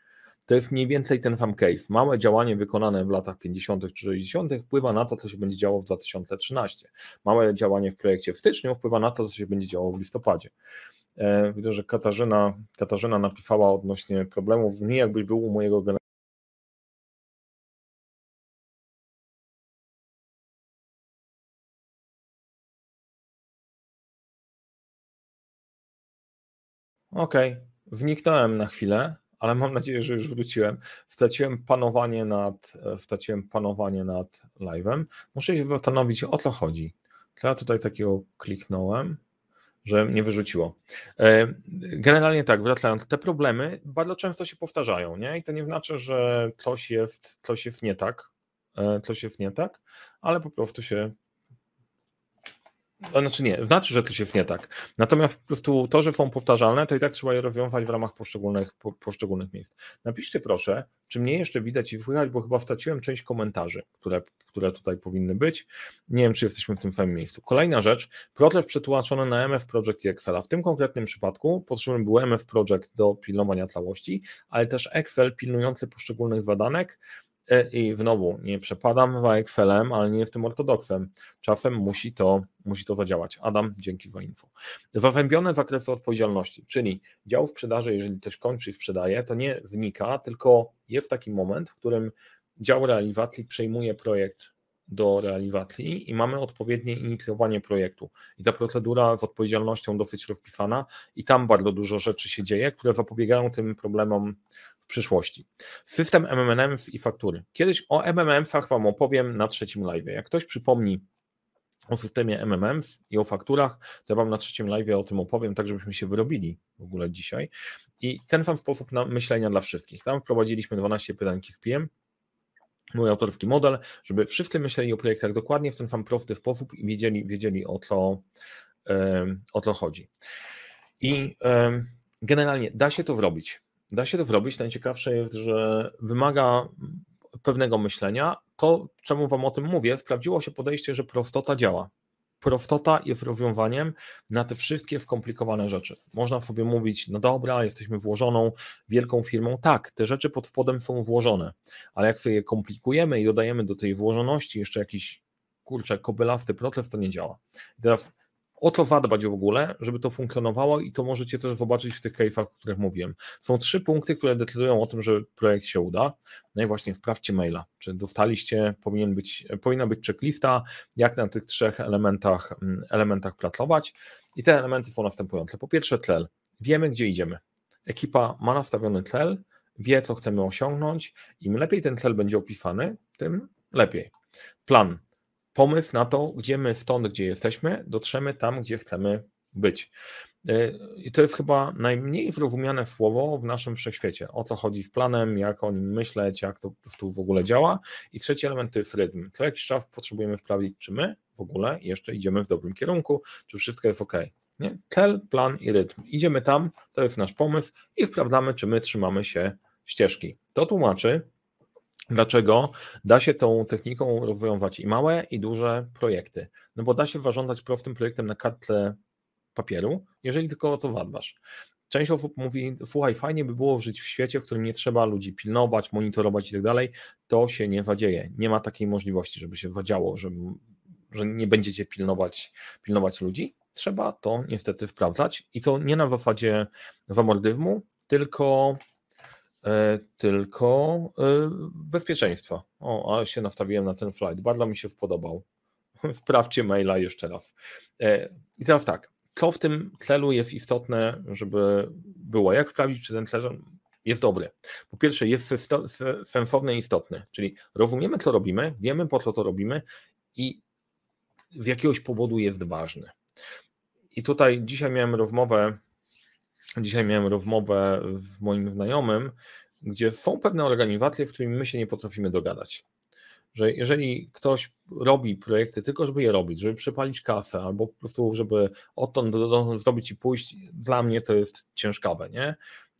S1: to jest mniej więcej ten sam case. Małe działanie wykonane w latach 50. czy 60. wpływa na to, co się będzie działo w 2013. Małe działanie w projekcie w styczniu wpływa na to, co się będzie działo w listopadzie. E, widzę, że Katarzyna, Katarzyna napisała odnośnie problemów. Nie jakbyś był u mojego Okej, okay. wniknąłem na chwilę, ale mam nadzieję, że już wróciłem. Straciłem panowanie nad, straciłem panowanie nad live'em. Muszę się zastanowić, o co chodzi. Ja tutaj takiego kliknąłem, że mnie wyrzuciło. E, generalnie tak, wracając, te problemy bardzo często się powtarzają, nie? I to nie znaczy, że coś jest, coś jest nie tak, e, coś jest nie tak, ale po prostu się znaczy nie, znaczy, że coś jest nie tak. Natomiast po prostu to, że są powtarzalne, to i tak trzeba je rozwiązać w ramach poszczególnych, po, poszczególnych miejsc. Napiszcie proszę, czy mnie jeszcze widać i słychać, bo chyba straciłem część komentarzy, które, które tutaj powinny być. Nie wiem, czy jesteśmy w tym samym miejscu. Kolejna rzecz, proces przetłumaczony na MF Project i Excela. W tym konkretnym przypadku potrzebny był MF Project do pilnowania całości, ale też Excel pilnujący poszczególnych zadanek, I znowu, nie przepadam za Excelem, ale nie jestem ortodoksem. Czasem musi to, musi to zadziałać. Adam, dzięki za info. Zawębione zakresy odpowiedzialności, czyli dział sprzedaży, jeżeli też kończy i sprzedaje, to nie wnika, tylko jest taki moment, w którym dział realizacji przejmuje projekt do realizacji i mamy odpowiednie inicjowanie projektu. I ta procedura z odpowiedzialnością dosyć rozpisana i tam bardzo dużo rzeczy się dzieje, które zapobiegają tym problemom w przyszłości. System MMMs i faktury. Kiedyś o MMMsach Wam opowiem na trzecim live. Jak ktoś przypomni o systemie MMMs i o fakturach, to ja Wam na trzecim live o tym opowiem, tak żebyśmy się wyrobili w ogóle dzisiaj. I ten sam sposób myślenia dla wszystkich. Tam wprowadziliśmy 12 pytań w PM, mój autorski model, żeby wszyscy myśleli o projektach dokładnie w ten sam prosty sposób i wiedzieli, wiedzieli o, co, o co chodzi. I generalnie da się to zrobić. Da się to zrobić. Najciekawsze jest, że wymaga pewnego myślenia. To, czemu Wam o tym mówię, sprawdziło się podejście, że prostota działa. Prostota jest rozwiązaniem na te wszystkie skomplikowane rzeczy. Można sobie mówić, no dobra, jesteśmy włożoną wielką firmą. Tak, te rzeczy pod spodem są włożone, ale jak sobie je komplikujemy i dodajemy do tej włożoności jeszcze jakiś kurczę, kobylasty proces, to nie działa. I teraz o to zadbać w ogóle, żeby to funkcjonowało i to możecie też zobaczyć w tych case'ach, o których mówiłem. Są trzy punkty, które decydują o tym, że projekt się uda. No i właśnie wprawdźcie maila. Czy dostaliście, powinien być, powinna być checklista, jak na tych trzech elementach, mm, elementach pracować. I te elementy są następujące. Po pierwsze tlel. Wiemy, gdzie idziemy. Ekipa ma nastawiony tlel, wie, co chcemy osiągnąć. Im lepiej ten tlel będzie opisany, tym lepiej. Plan pomysł na to, gdzie my stąd, gdzie jesteśmy, dotrzemy tam, gdzie chcemy być. E, I to jest chyba najmniej zrozumiane słowo w naszym wszechświecie. O co chodzi z planem, jak o nim myśleć, jak to tu w ogóle działa. I trzeci element to jest rytm. Co jakiś czas potrzebujemy sprawdzić, czy my w ogóle jeszcze idziemy w dobrym kierunku, czy wszystko jest ok. Nie? Cel, plan i rytm. Idziemy tam, to jest nasz pomysł i sprawdzamy, czy my trzymamy się ścieżki. To tłumaczy, Dlaczego da się tą techniką rozwiązywać i małe, i duże projekty? No bo da się zarządzać prostym projektem na kartle papieru, jeżeli tylko o to zadbasz. Część osób mówi, słuchaj, fajnie by było żyć w świecie, w którym nie trzeba ludzi pilnować, monitorować i tak dalej. To się nie zadzieje. Nie ma takiej możliwości, żeby się zadziało, że, że nie będziecie pilnować, pilnować ludzi. Trzeba to niestety sprawdzać i to nie na zasadzie wamordyzmu, tylko tylko e, bezpieczeństwa. O, a się nastawiłem na ten flight, bardzo mi się spodobał. Sprawdźcie maila jeszcze raz. E, I teraz tak, co w tym tlelu jest istotne, żeby było? Jak sprawdzić, czy ten tlel jest dobry? Po pierwsze, jest sensowny i istotny, czyli rozumiemy, co robimy, wiemy, po co to robimy i z jakiegoś powodu jest ważny. I tutaj dzisiaj miałem rozmowę Dzisiaj miałem rozmowę z moim znajomym, gdzie są pewne organizacje, w którymi my się nie potrafimy dogadać. Że jeżeli ktoś robi projekty tylko, żeby je robić, żeby przepalić kasę, albo po prostu, żeby odtąd zrobić i pójść, dla mnie to jest ciężkawe, nie?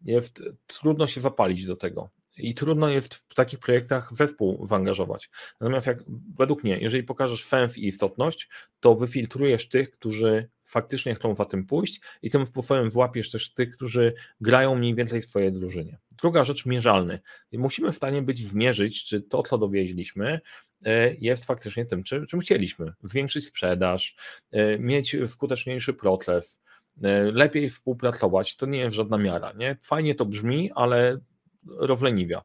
S1: Jest, trudno się zapalić do tego. I trudno jest w takich projektach zespół zaangażować. Natomiast jak według mnie, jeżeli pokażesz sens i istotność, to wyfiltrujesz tych, którzy faktycznie chcą za tym pójść i tym sposobem złapiesz też tych, którzy grają mniej więcej w twojej drużynie. Druga rzecz, mierzalny. Musimy w stanie być wmierzyć, czy to, co dowieźliśmy, e, jest faktycznie tym, czym, czym chcieliśmy. Zwiększyć sprzedaż, e, mieć skuteczniejszy proces, e, lepiej współpracować, to nie jest żadna miara. Nie? Fajnie to brzmi, ale rozleniwia.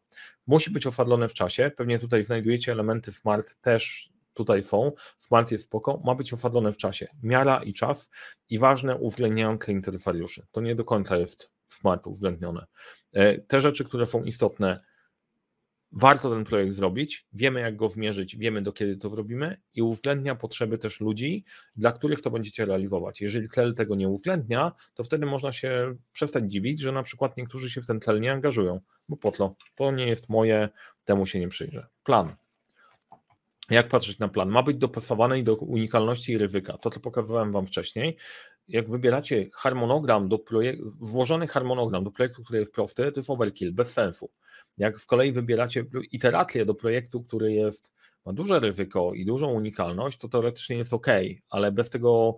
S1: Musi być ofadlone w czasie. Pewnie tutaj znajdujecie elementy smart też tutaj są. Smart jest spoko, ma być ofadlone w czasie. Miara i czas i ważne uwzględniające interesariuszy. To nie do końca jest w uwzględnione. E, te rzeczy, które są istotne, warto ten projekt zrobić, wiemy jak go wmierzyć, wiemy do kiedy to zrobimy i uwzględnia potrzeby też ludzi, dla których to będziecie realizować. Jeżeli tlel tego nie uwzględnia, to wtedy można się przestać dziwić, że na przykład niektórzy się w ten tlel nie angażują, bo po to, to nie jest moje, temu się nie przyjrzę. Plan. Jak patrzeć na plan? Ma być dopasowany do unikalności i ryzyka. To, co pokazywałem Wam wcześniej. Jak wybieracie harmonogram do projektu, włożony harmonogram do projektu, który jest prosty, to jest overkill, bez sensu. Jak z kolei wybieracie iterację do projektu, który jest, ma duże ryzyko i dużą unikalność, to teoretycznie jest ok, ale bez tego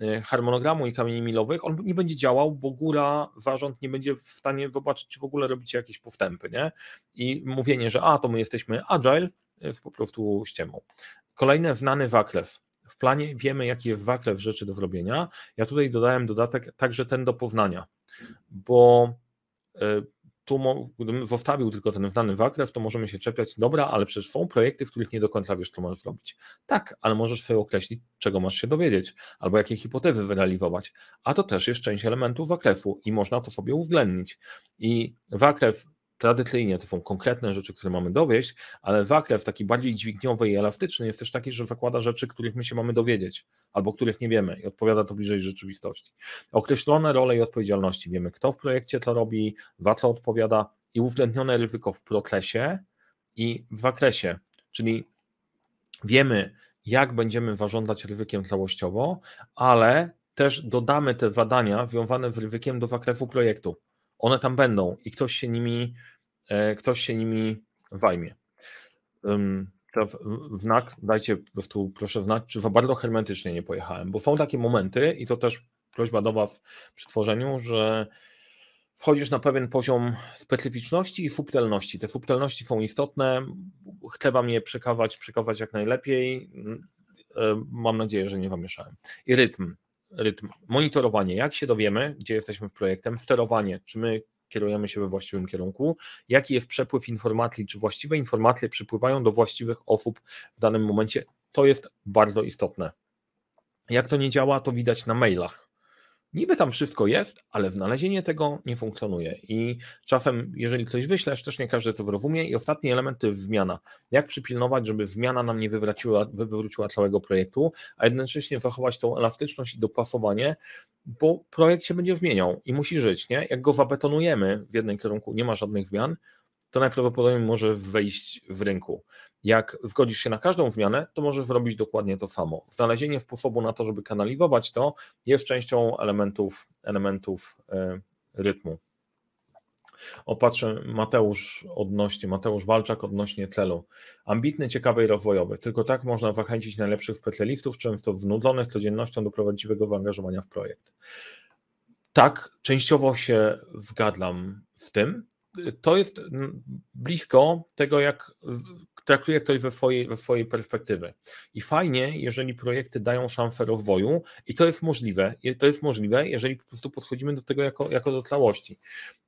S1: e, harmonogramu i kamieni milowych on nie będzie działał, bo góra, zarząd nie będzie w stanie zobaczyć, czy w ogóle robicie jakieś postępy, nie? I mówienie, że a, to my jesteśmy agile, jest po prostu ściemą. Kolejne znany zakres. W planie wiemy, jaki jest zakres rzeczy do zrobienia. Ja tutaj dodałem dodatek także ten do poznania, bo e, tu, gdybym zostawił tylko ten znany zakres, to możemy się czepiać, dobra, ale przecież są projekty, w których nie do końca wiesz, co możesz zrobić. Tak, ale możesz sobie określić, czego masz się dowiedzieć, albo jakie hipotezy wyrealizować, a to też jest część elementów zakresu i można to sobie uwzględnić. I zakres tradycyjnie to są konkretne rzeczy, które mamy dowieść, ale zakres taki bardziej dźwigniowy i elastyczny jest też taki, że zakłada rzeczy, których my się mamy dowiedzieć, albo których nie wiemy i odpowiada to bliżej rzeczywistości. Określone role i odpowiedzialności. Wiemy, kto w projekcie to robi, za co odpowiada i uwzględnione ryzyko w procesie i w zakresie, czyli wiemy, jak będziemy zarządzać ryzykiem całościowo, ale też dodamy te zadania związane z ryzykiem do zakresu projektu one tam będą i ktoś się nimi, ktoś się nimi wajmie. znak, dajcie po prostu proszę znać, czy bardzo hermetycznie nie pojechałem, bo są takie momenty i to też prośba do Was przy tworzeniu, że wchodzisz na pewien poziom specyficzności i subtelności. Te subtelności są istotne, Wam je przekawać, przekawać jak najlepiej. E, mam nadzieję, że nie zamieszałem. I rytm. Rytm. Monitorowanie, jak się dowiemy, gdzie jesteśmy w projektem, sterowanie, czy my kierujemy się we właściwym kierunku, jaki jest przepływ informacji, czy właściwe informacje przypływają do właściwych osób w danym momencie, to jest bardzo istotne. Jak to nie działa, to widać na mailach niby tam wszystko jest, ale znalezienie tego nie funkcjonuje. I czasem, jeżeli ktoś wyślesz, też nie każdy to zrozumie. I ostatni element to jest zmiana. Jak przypilnować, żeby zmiana nam nie wywróciła, wywróciła całego projektu, a jednocześnie zachować tą elastyczność i dopasowanie, bo projekt się będzie zmieniał i musi żyć. Nie? Jak go zabetonujemy w jednym kierunku, nie ma żadnych zmian, to najprawdopodobniej może wejść w rynku. Jak zgodzisz się na każdą zmianę, to możesz zrobić dokładnie to samo. Znalezienie sposobu na to, żeby kanalizować to, jest częścią elementów, elementów e, rytmu. Opatrzę Mateusz odnośnie, Mateusz Walczak odnośnie celu. Ambitny, ciekawy i rozwojowy. Tylko tak można zachęcić najlepszych specjalistów, często znudzonych codziennością do prawdziwego zaangażowania w projekt. Tak, częściowo się zgadzam w tym. To jest blisko tego, jak traktuje ktoś ze swojej, ze swojej perspektywy. I fajnie, jeżeli projekty dają szansę rozwoju i to jest możliwe, to jest możliwe, jeżeli po prostu podchodzimy do tego jako, jako do całości.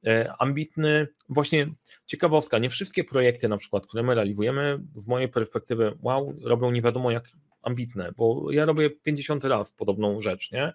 S1: E, ambitny, właśnie ciekawostka, nie wszystkie projekty na przykład, które my realizujemy, z mojej perspektywy, wow, robią nie wiadomo jak ambitne, bo ja robię 50 raz podobną rzecz, nie?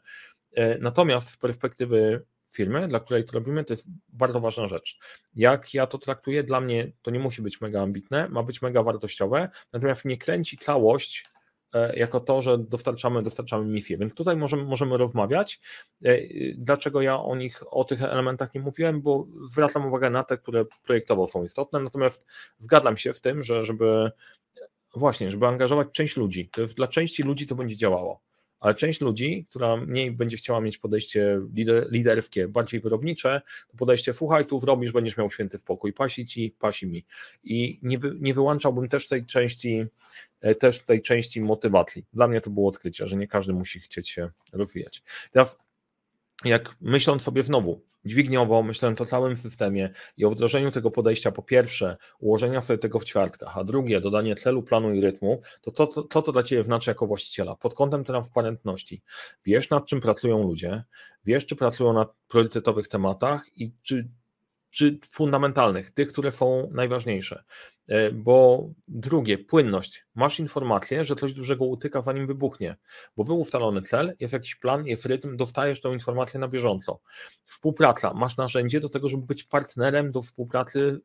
S1: E, natomiast z perspektywy firmy, dla której to robimy, to jest bardzo ważna rzecz. Jak ja to traktuję, dla mnie to nie musi być mega ambitne, ma być mega wartościowe, natomiast nie kręci całość e, jako to, że dostarczamy, dostarczamy misję. Więc tutaj możemy, możemy rozmawiać. E, dlaczego ja o nich, o tych elementach nie mówiłem, bo zwracam uwagę na te, które projektowo są istotne, natomiast zgadzam się w tym, że żeby właśnie, żeby angażować część ludzi, to jest, dla części ludzi to będzie działało ale część ludzi, która mniej będzie chciała mieć podejście lider, liderskie, bardziej wyrobnicze, to podejście słuchaj, tu zrobisz, będziesz miał święty spokój, pasi ci, pasi mi. I nie, nie wyłączałbym też tej części e, też tej części motywacji. Dla mnie to było odkrycie, że nie każdy musi chcieć się rozwijać. Teraz jak myśląc sobie znowu dźwigniowo, myśląc o całym systemie i o wdrożeniu tego podejścia, po pierwsze, ułożenia sobie tego w ćwiartkach, a drugie, dodanie celu, planu i rytmu, to to, to, to, to dla Ciebie znaczy jako właściciela. Pod kątem transparentności, wiesz nad czym pracują ludzie, wiesz czy pracują na priorytetowych tematach i czy czy fundamentalnych, tych, które są najważniejsze. E, bo drugie, płynność. Masz informację, że coś dużego utyka, zanim wybuchnie, bo był ustalony cel, jest jakiś plan, jest rytm, dostajesz tę informację na bieżąco. Współpraca. Masz narzędzie do tego, żeby być partnerem do współpracy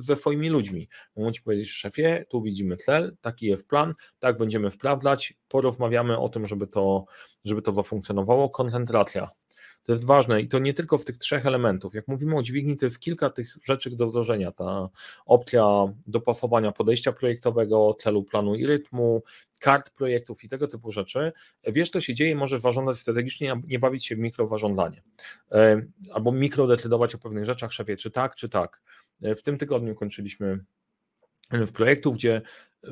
S1: ze swoimi ludźmi. Mogą ci powiedzieć, szefie, tu widzimy cel, taki jest plan, tak będziemy sprawdzać, porozmawiamy o tym, żeby to, żeby to zafunkcjonowało. Koncentracja. To jest ważne i to nie tylko w tych trzech elementów. Jak mówimy o dźwigni, to jest kilka tych rzeczy do wdrożenia. Ta opcja dopasowania podejścia projektowego, celu, planu i rytmu, kart projektów i tego typu rzeczy. Wiesz, to się dzieje, może zarządzać strategicznie, nie bawić się w mikrowarządzanie. E, albo mikrodecydować o pewnych rzeczach, szefie, czy tak, czy tak. E, w tym tygodniu kończyliśmy w projektu, gdzie e,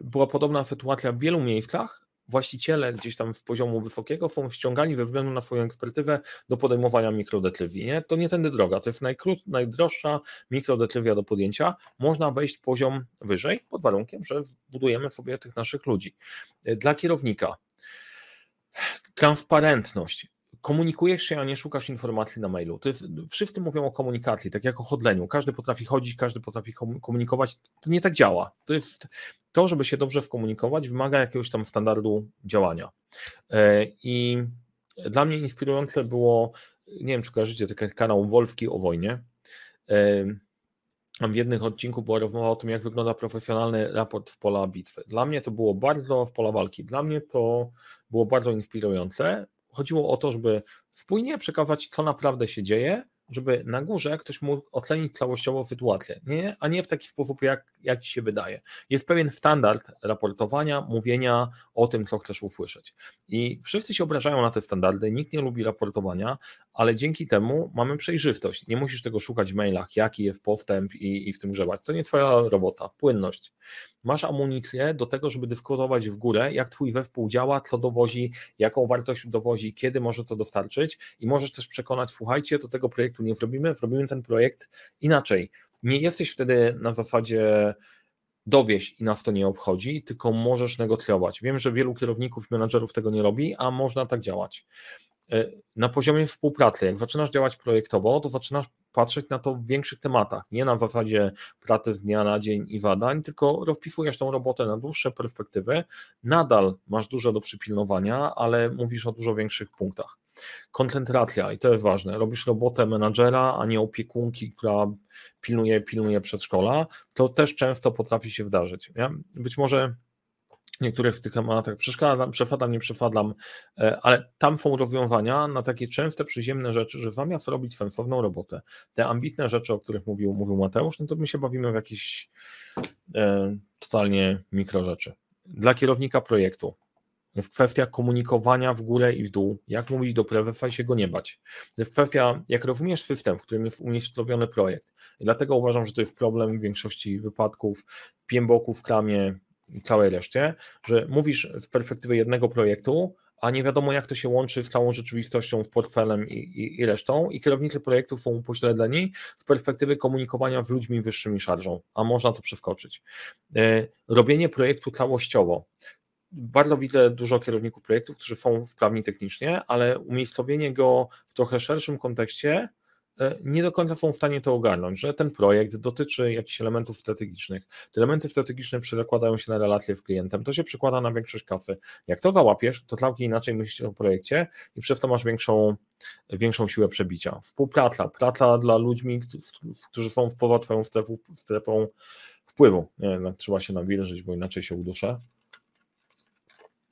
S1: była podobna sytuacja w wielu miejscach, właściciele gdzieś tam z poziomu wysokiego są ściągani ze względu na swoją ekspertyzę do podejmowania mikrodecyzji. Nie? To nie tędy droga, to jest najkrót, najdroższa mikrodecyzja do podjęcia. Można wejść poziom wyżej pod warunkiem, że budujemy sobie tych naszych ludzi. Dla kierownika transparentność komunikujesz się, a nie szukasz informacji na mailu. To jest, wszyscy mówią o komunikacji, tak jak o chodleniu. Każdy potrafi chodzić, każdy potrafi komunikować. To nie tak działa. To jest to, żeby się dobrze wkomunikować, wymaga jakiegoś tam standardu działania. E, I dla mnie inspirujące było, nie wiem, czy kojarzycie taki kanał Wolfki o wojnie. E, w jednych odcinku była rozmowa o tym, jak wygląda profesjonalny raport w pola bitwy. Dla mnie to było bardzo w pola walki. Dla mnie to było bardzo inspirujące chodziło o to, żeby spójnie przekazać, co naprawdę się dzieje, żeby na górze ktoś mógł ocenić całościowo sytuację, nie? a nie w taki sposób, jak, jak ci się wydaje. Jest pewien standard raportowania, mówienia o tym, co chcesz usłyszeć. I wszyscy się obrażają na te standardy, nikt nie lubi raportowania, ale dzięki temu mamy przejrzystość. Nie musisz tego szukać w mailach, jaki jest postęp i, i w tym grzebać. To nie twoja robota, płynność. Masz amunicję do tego, żeby dyskutować w górę, jak twój zespół działa, co dowozi, jaką wartość dowozi, kiedy może to dostarczyć i możesz też przekonać, słuchajcie, to tego projektu nie zrobimy, zrobimy ten projekt inaczej. Nie jesteś wtedy na zasadzie dowieść i nas to nie obchodzi, tylko możesz negocjować. Wiem, że wielu kierowników i menadżerów tego nie robi, a można tak działać. E, na poziomie współpracy, jak zaczynasz działać projektowo, to zaczynasz patrzeć na to w większych tematach, nie na zasadzie pracy z dnia na dzień i badań, tylko rozpisujesz tą robotę na dłuższe perspektywy, nadal masz dużo do przypilnowania, ale mówisz o dużo większych punktach. Koncentracja, i to jest ważne, robisz robotę menadżera, a nie opiekunki, która pilnuje, pilnuje przedszkola, to też często potrafi się zdarzyć. Ja być może niektórych w tych tematach przeszkadzam, przefadam, nie przefadam, e, ale tam są rozwiązania na takie częste, przyziemne rzeczy, że zamiast robić sensowną robotę, te ambitne rzeczy, o których mówił, mówił Mateusz, no to my się bawimy w jakieś e, totalnie mikro rzeczy. Dla kierownika projektu, w kwestia komunikowania w górę i w dół, jak mówić do prezesa i się go nie bać. W kwestia, jak rozumiesz system, w którym jest umiejscowiony projekt. I dlatego uważam, że to jest problem w większości wypadków w PMBOK-u, w kramie i całej reszcie, że mówisz z perspektywy jednego projektu, a nie wiadomo jak to się łączy z całą rzeczywistością, z portfelem i, i, i resztą i kierownicy projektów są upośledzeni z perspektywy komunikowania z ludźmi wyższymi szarżą, a można to przeskoczyć. E, robienie projektu całościowo, bardzo widzę dużo kierowników projektów, którzy są wprawni technicznie, ale umiejscowienie go w trochę szerszym kontekście e, nie do końca są w stanie to ogarnąć, że ten projekt dotyczy jakichś elementów strategicznych. Te elementy strategiczne przekładają się na relacje z klientem, to się przekłada na większość kasy. Jak to załapiesz, to całkiem inaczej myślisz o projekcie i przez to masz większą, większą siłę przebicia. Współpraca, praca dla ludźmi, którzy są poza twoją strefą, strefą wpływu. Nie wiem, trzeba się nawilżyć, bo inaczej się uduszę.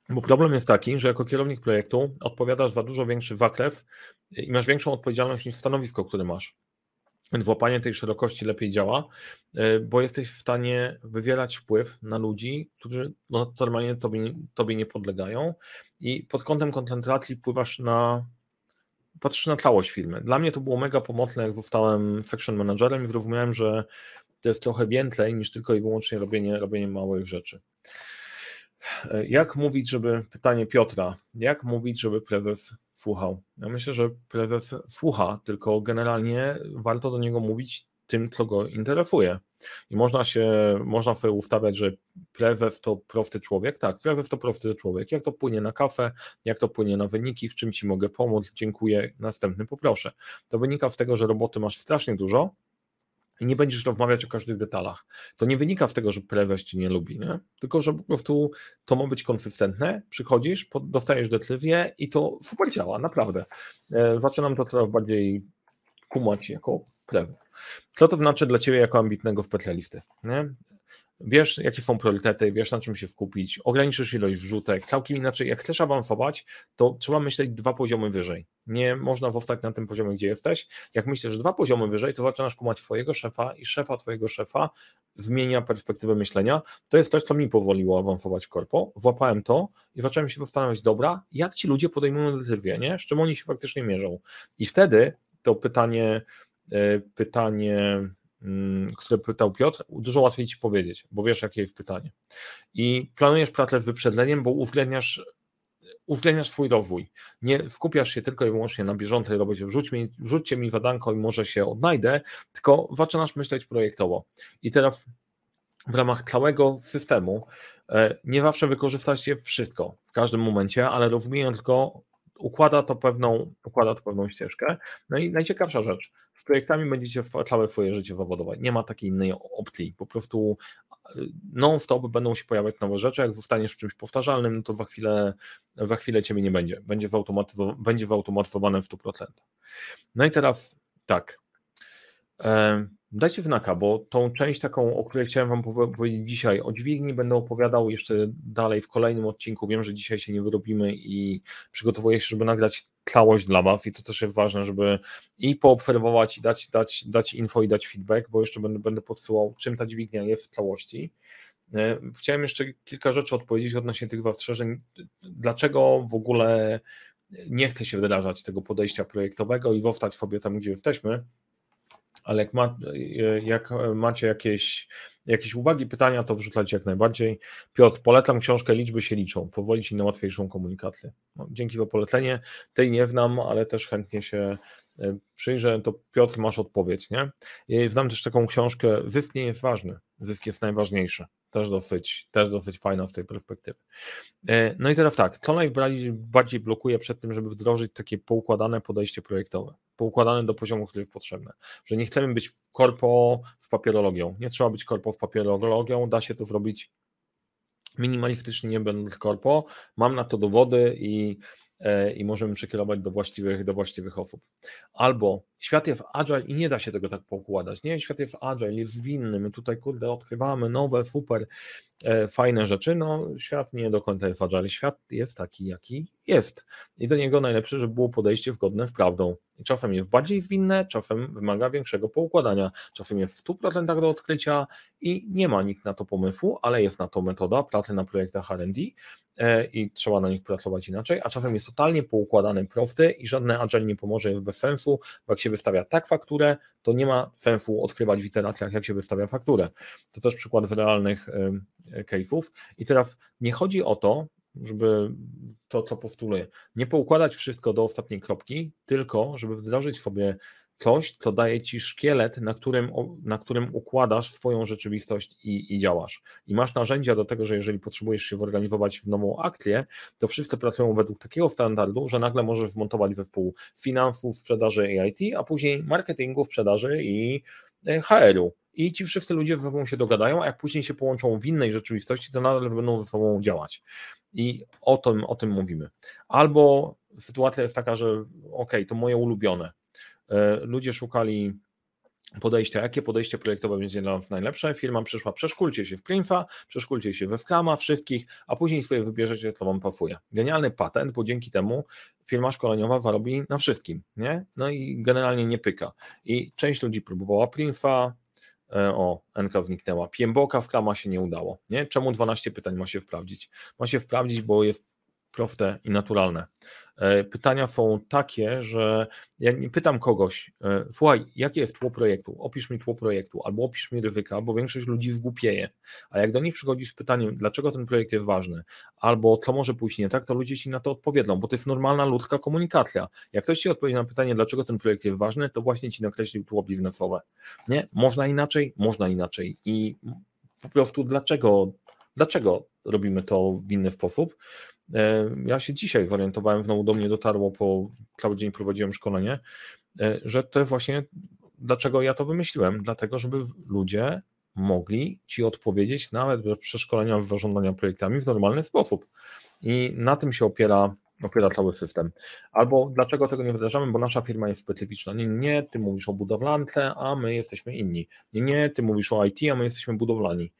S1: Bo problem jest taki, że jako kierownik projektu odpowiadasz za dużo większy zakres i masz większą odpowiedzialność niż stanowisko, które masz. Więc łapanie tej szerokości lepiej działa, e, bo jesteś w stanie wywierać wpływ na ludzi, którzy no, normalnie tobie, tobie nie podlegają i pod kątem koncentracji wpływasz na patrzysz na całość firmy. Dla mnie to było mega pomocne, jak zostałem section managerem i zrozumiałem, że to jest trochę więcej niż tylko i wyłącznie robienie, robienie małych rzeczy. Jak mówić, żeby, pytanie Piotra, jak mówić, żeby prezes słuchał? Ja myślę, że prezes słucha, tylko generalnie warto do niego mówić tym, co go interesuje. I można się, można sobie ustawiać, że prezes to prosty człowiek. Tak, prezes to prosty człowiek. Jak to płynie na kafę, jak to płynie na wyniki, w czym ci mogę pomóc, dziękuję, następny poproszę. To wynika z tego, że roboty masz strasznie dużo, i nie będziesz rozmawiać o każdych detalach. To nie wynika z tego, że prezes ci nie lubi, nie? tylko że po prostu to ma być konsystentne, przychodzisz, dostajesz decyzję i to super działa, naprawdę. E, zaczynam to coraz bardziej kumać jako prezes. Co to znaczy dla Ciebie jako ambitnego specjalisty? Nie? Wiesz, jakie są priorytety, wiesz, na czym się skupić, ograniczysz ilość wrzutek. Całkiem inaczej, jak chcesz awansować, to trzeba myśleć dwa poziomy wyżej. Nie można zostać na tym poziomie, gdzie jesteś. Jak myślisz dwa poziomy wyżej, to zaczynasz kumać twojego szefa i szefa twojego szefa zmienia perspektywę myślenia. To jest coś, co mi pozwoliło awansować korpo. Włapałem to i zacząłem się zastanawiać, dobra, jak ci ludzie podejmują decyzje, nie? z czym oni się faktycznie mierzą. I wtedy to pytanie, e, pytanie które pytał Piotr, dużo łatwiej ci powiedzieć, bo wiesz, jakie jest pytanie. I planujesz pracę z wyprzedzeniem, bo uwzględniasz, uwzględniasz swój rozwój. Nie skupiasz się tylko i wyłącznie na bieżącej robocie. Wrzuć mi, wrzućcie mi wadanko i może się odnajdę, tylko zaczynasz myśleć projektowo. I teraz w ramach całego systemu e, nie zawsze wykorzysta się wszystko w każdym momencie, ale rozumiejąc go, układa to pewną, układa to pewną ścieżkę. No i najciekawsza rzecz, z projektami będziecie całe swoje życie zawodowe. Nie ma takiej innej opcji. Po prostu y, non-stop będą się pojawiać nowe rzeczy. Jak zostaniesz w czymś powtarzalnym, no to za chwilę, za chwilę ciebie nie będzie. Będzie, wyautomatyzowane, będzie wyautomatyzowane w 100%. No i teraz tak. Dajcie znaka, bo tą część taką, o której chciałem Wam powiedzieć dzisiaj, o dźwigni będę opowiadał jeszcze dalej w kolejnym odcinku. Wiem, że dzisiaj się nie wyrobimy i przygotowuję się, żeby nagrać całość dla Was i to też jest ważne, żeby i poobserwować i dać, dać, dać info i dać feedback, bo jeszcze będę, będę podsyłał, czym ta dźwignia jest w całości. E, chciałem jeszcze kilka rzeczy odpowiedzieć odnośnie tych zastrzeżeń. Dlaczego w ogóle nie chce się wdrażać tego podejścia projektowego i zostać sobie tam, gdzie jesteśmy, ale jak, ma, jak macie jakieś, jakieś uwagi, pytania, to wrzucajcie jak najbardziej. Piotr, polecam książkę Liczby się liczą, powoli ci na łatwiejszą komunikację. No, dzięki za polecenie. Tej nie znam, ale też chętnie się e, przyjrzę, to Piotr, masz odpowiedź, nie? I znam też taką książkę, zysk nie jest ważny, zysk jest najważniejszy. Też dosyć, też dosyć fajna z tej perspektywy. E, no i teraz tak, co najbardziej blokuje przed tym, żeby wdrożyć takie poukładane podejście projektowe, poukładane do poziomu, który jest potrzebny, że nie chcemy być korpo z papierologią, nie trzeba być korpo z papierologią, da się to zrobić minimalistycznie, nie będąc korpo, mam na to dowody i E, i możemy przekierować do właściwych, do właściwych osób. Albo świat jest agile i nie da się tego tak poukładać. Nie, świat jest agile, jest zwinny, my tutaj kurde odkrywamy nowe, super fajne rzeczy. No, świat nie do końca jest agile. Świat jest taki, jaki jest. I do niego najlepsze, żeby było podejście zgodne z prawdą. I czasem jest bardziej zwinne, czasem wymaga większego poukładania, czasem jest w 100% do odkrycia i nie ma nikt na to pomysłu, ale jest na to metoda pracy na projektach R&D e, i trzeba na nich pracować inaczej, a czasem jest totalnie poukładany prosty i żadne agile nie pomoże, jest bez sensu, bo jak się wystawia tak fakturę, to nie ma sensu odkrywać w iteracjach, jak się wystawia fakturę. To też przykład z realnych case'ów. I teraz nie chodzi o to, żeby to, co postuluję, nie poukładać wszystko do ostatniej kropki, tylko żeby wdrożyć sobie coś, co daje ci szkielet, na którym, na którym układasz swoją rzeczywistość i, i działasz. I masz narzędzia do tego, że jeżeli potrzebujesz się zorganizować w nową akcję, to wszyscy pracują według takiego standardu, że nagle możesz wmontować zespół finansów, sprzedaży i IT, a później marketingu, sprzedaży i HR-u. I ci wszyscy ludzie ze sobą się dogadają, a jak później się połączą w innej rzeczywistości, to nadal będą ze sobą działać. I o tym, o tym mówimy. Albo sytuacja jest taka, że ok, to moje ulubione. E, ludzie szukali podejścia, jakie podejście projektowe będzie dla nas najlepsze. Firma przyszła, przeszkulcie się w Prinfa, przeszkulcie się we Wkama, wszystkich, a później sobie wybierzecie, co wam pasuje. Genialny patent, bo dzięki temu firma szkoleniowa zarobi na wszystkim, nie? No i generalnie nie pyka. I część ludzi próbowała Prinfa, e, o, NK zniknęła, Piemboka w Krama się nie udało, nie? Czemu 12 pytań ma się wprawdzić? Ma się wprawdzić, bo jest proste i naturalne. E, pytania są takie, że ja nie pytam kogoś, e, słuchaj, jakie jest tło projektu, opisz mi tło projektu, albo opisz mi ryzyka, bo większość ludzi zgłupieje, a jak do nich przychodzi z pytaniem, dlaczego ten projekt jest ważny, albo co może pójść nie tak, to ludzie ci na to odpowiedzą, bo to jest normalna ludzka komunikacja. Jak ktoś ci odpowie na pytanie, dlaczego ten projekt jest ważny, to właśnie ci nakreślił tło biznesowe. Nie? Można inaczej? Można inaczej. I po prostu dlaczego, dlaczego robimy to w inny sposób? E, ja się dzisiaj zorientowałem, znowu do mnie dotarło, po cały dzień prowadziłem szkolenie, e, że to właśnie dlaczego ja to wymyśliłem. Dlatego, żeby ludzie mogli ci odpowiedzieć nawet bez przeszkolenia w zarządzania projektami w normalny sposób. I na tym się opiera, opiera cały system. Albo dlaczego tego nie wdrażamy, bo nasza firma jest specyficzna. Nie, nie, ty mówisz o budowlance, a my jesteśmy inni. Nie, nie, ty mówisz o IT, a my jesteśmy budowlani.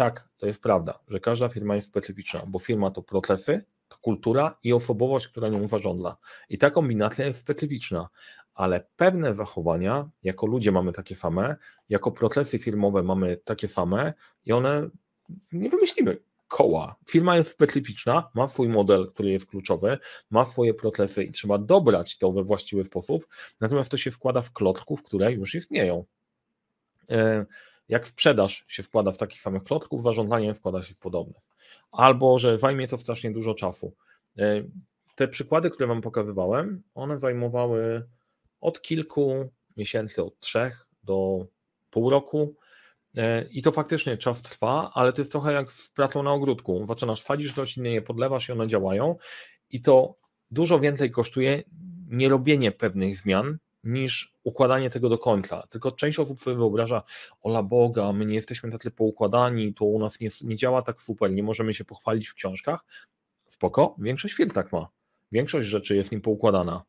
S1: Tak, to jest prawda, że każda firma jest specyficzna, bo firma to procesy, to kultura i osobowość, która nią zarządza. I ta kombinacja jest specyficzna, ale pewne zachowania, jako ludzie mamy takie same, jako procesy firmowe mamy takie same i one nie wymyślimy koła. Firma jest specyficzna, ma swój model, który jest kluczowy, ma swoje procesy i trzeba dobrać to we właściwy sposób, natomiast to się składa w klocków, które już istnieją. Jak sprzedaż się wkłada w takich samych klocków, zarządzanie wkłada się w podobnych. Albo, że zajmie to strasznie dużo czasu. E, te przykłady, które Wam pokazywałem, one zajmowały od kilku miesięcy, od trzech do pół roku. E, I to faktycznie czas trwa, ale to jest trochę jak z pracą na ogródku. Zaczynasz sadzisz rośliny, je podlewasz i one działają. I to dużo więcej kosztuje nie robienie pewnych zmian, niż układanie tego do końca. Tylko część osób sobie wyobraża, ola Boga, my nie jesteśmy tacy poukładani, to u nas nie, nie działa tak super, nie możemy się pochwalić w książkach. Spoko, większość firm tak ma. Większość rzeczy jest nim poukładana.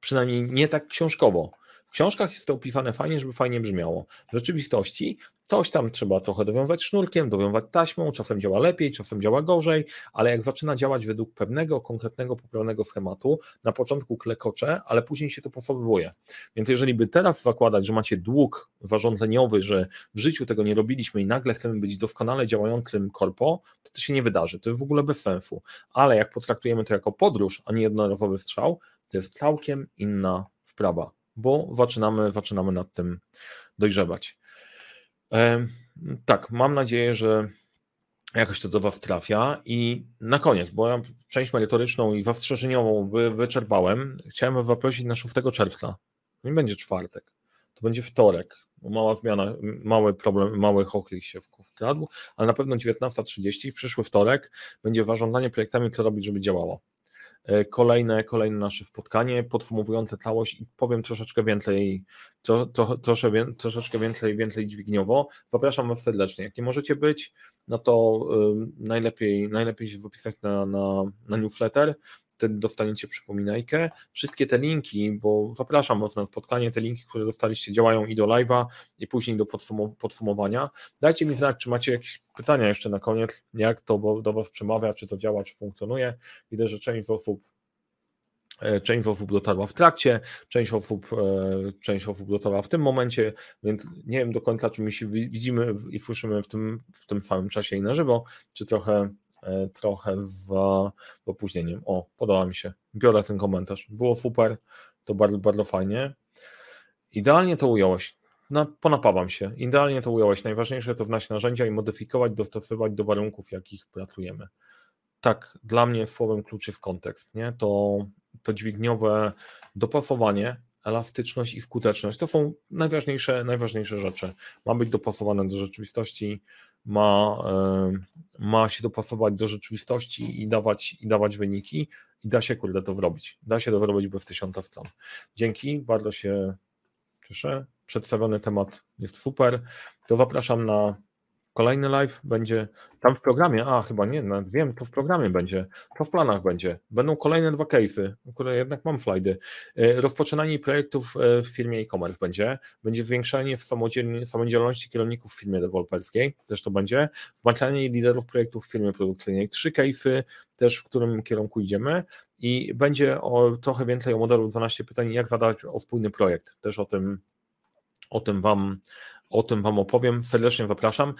S1: Przynajmniej nie tak książkowo. W książkach jest to opisane fajnie, żeby fajnie brzmiało. W rzeczywistości coś tam trzeba trochę dowiązać sznurkiem, dowiązać taśmą, czasem działa lepiej, czasem działa gorzej, ale jak zaczyna działać według pewnego, konkretnego, poprawnego schematu, na początku klekocze, ale później się to posowuje. Więc jeżeli by teraz zakładać, że macie dług zarządzeniowy, że w życiu tego nie robiliśmy i nagle chcemy być doskonale działającym korpo, to to się nie wydarzy. To jest w ogóle bez sensu. Ale jak potraktujemy to jako podróż, a nie jednorazowy strzał, to jest całkiem inna sprawa, bo zaczynamy, zaczynamy nad tym dojrzewać. Tak, mam nadzieję, że jakoś to do Was trafia. I na koniec, bo ja część merytoryczną i zastrzeżeniową wy, wyczerpałem, chciałem Was zaprosić na 6 czerwca. Nie będzie czwartek, to będzie wtorek. Mała zmiana, mały problem, mały chochlik się wkradł, ale na pewno 19.30 w przyszły wtorek będzie zarządzanie projektami, co robić, żeby działało. E, kolejne, kolejne nasze spotkanie podsumowujące całość i powiem troszeczkę więcej, tro, tro, trosze, troszeczkę więcej, więcej dźwigniowo. Zapraszam Was serdecznie. Jak nie możecie być, no to najlepiej, najlepiej się wypisać na, na, na newsletter wtedy dostaniecie przypominajkę. Wszystkie te linki, bo zapraszam Was na spotkanie, te linki, które dostaliście działają i do live'a i później do podsumowania. Dajcie mi znać, czy macie jakieś pytania jeszcze na koniec, jak to do Was przemawia, czy to działa, czy funkcjonuje. Widzę, że część osób e, Część osób dotarła w trakcie, część osób, e, część osób dotarła w tym momencie, więc nie wiem do końca, czy my się widzimy i słyszymy w tym, w tym samym czasie i na żywo, czy trochę trochę z opóźnieniem. O, podoba mi się. Biorę ten komentarz. Było super, to bardzo, bardzo fajnie. Idealnie to ująłeś. Na, ponapawam się. Idealnie to ująłeś. Najważniejsze to wnać narzędzia i modyfikować, dostosowywać do warunków, jakich pracujemy. Tak, dla mnie słowem klucz jest kontekst. Nie? To, to dźwigniowe dopasowanie, elastyczność i skuteczność to są najważniejsze, najważniejsze rzeczy. Ma być dopasowane do rzeczywistości, ma, ma się dopasować do rzeczywistości i dawać, i dawać wyniki i da się kurde to zrobić. Da się to zrobić bez tysiąca stron. Dzięki, bardzo się cieszę. Przedstawiony temat jest super. To zapraszam na Kolejny live będzie tam w programie, a chyba nie, wiem, to w programie będzie, to w planach będzie. Będą kolejne dwa case'y, które jednak mam slajdy. E, rozpoczynanie projektów e, w firmie e-commerce będzie, będzie zwiększanie w samodzielności kierowników w firmie deweloperskiej, też to będzie, wzmacnianie liderów projektów w firmie produkcyjnej. Trzy case'y też, w którym kierunku idziemy i będzie o, trochę więcej o modelu 12 pytań, jak zadać o spójny projekt. Też o tym, o tym Wam o tym Wam opowiem. Serdecznie zapraszam.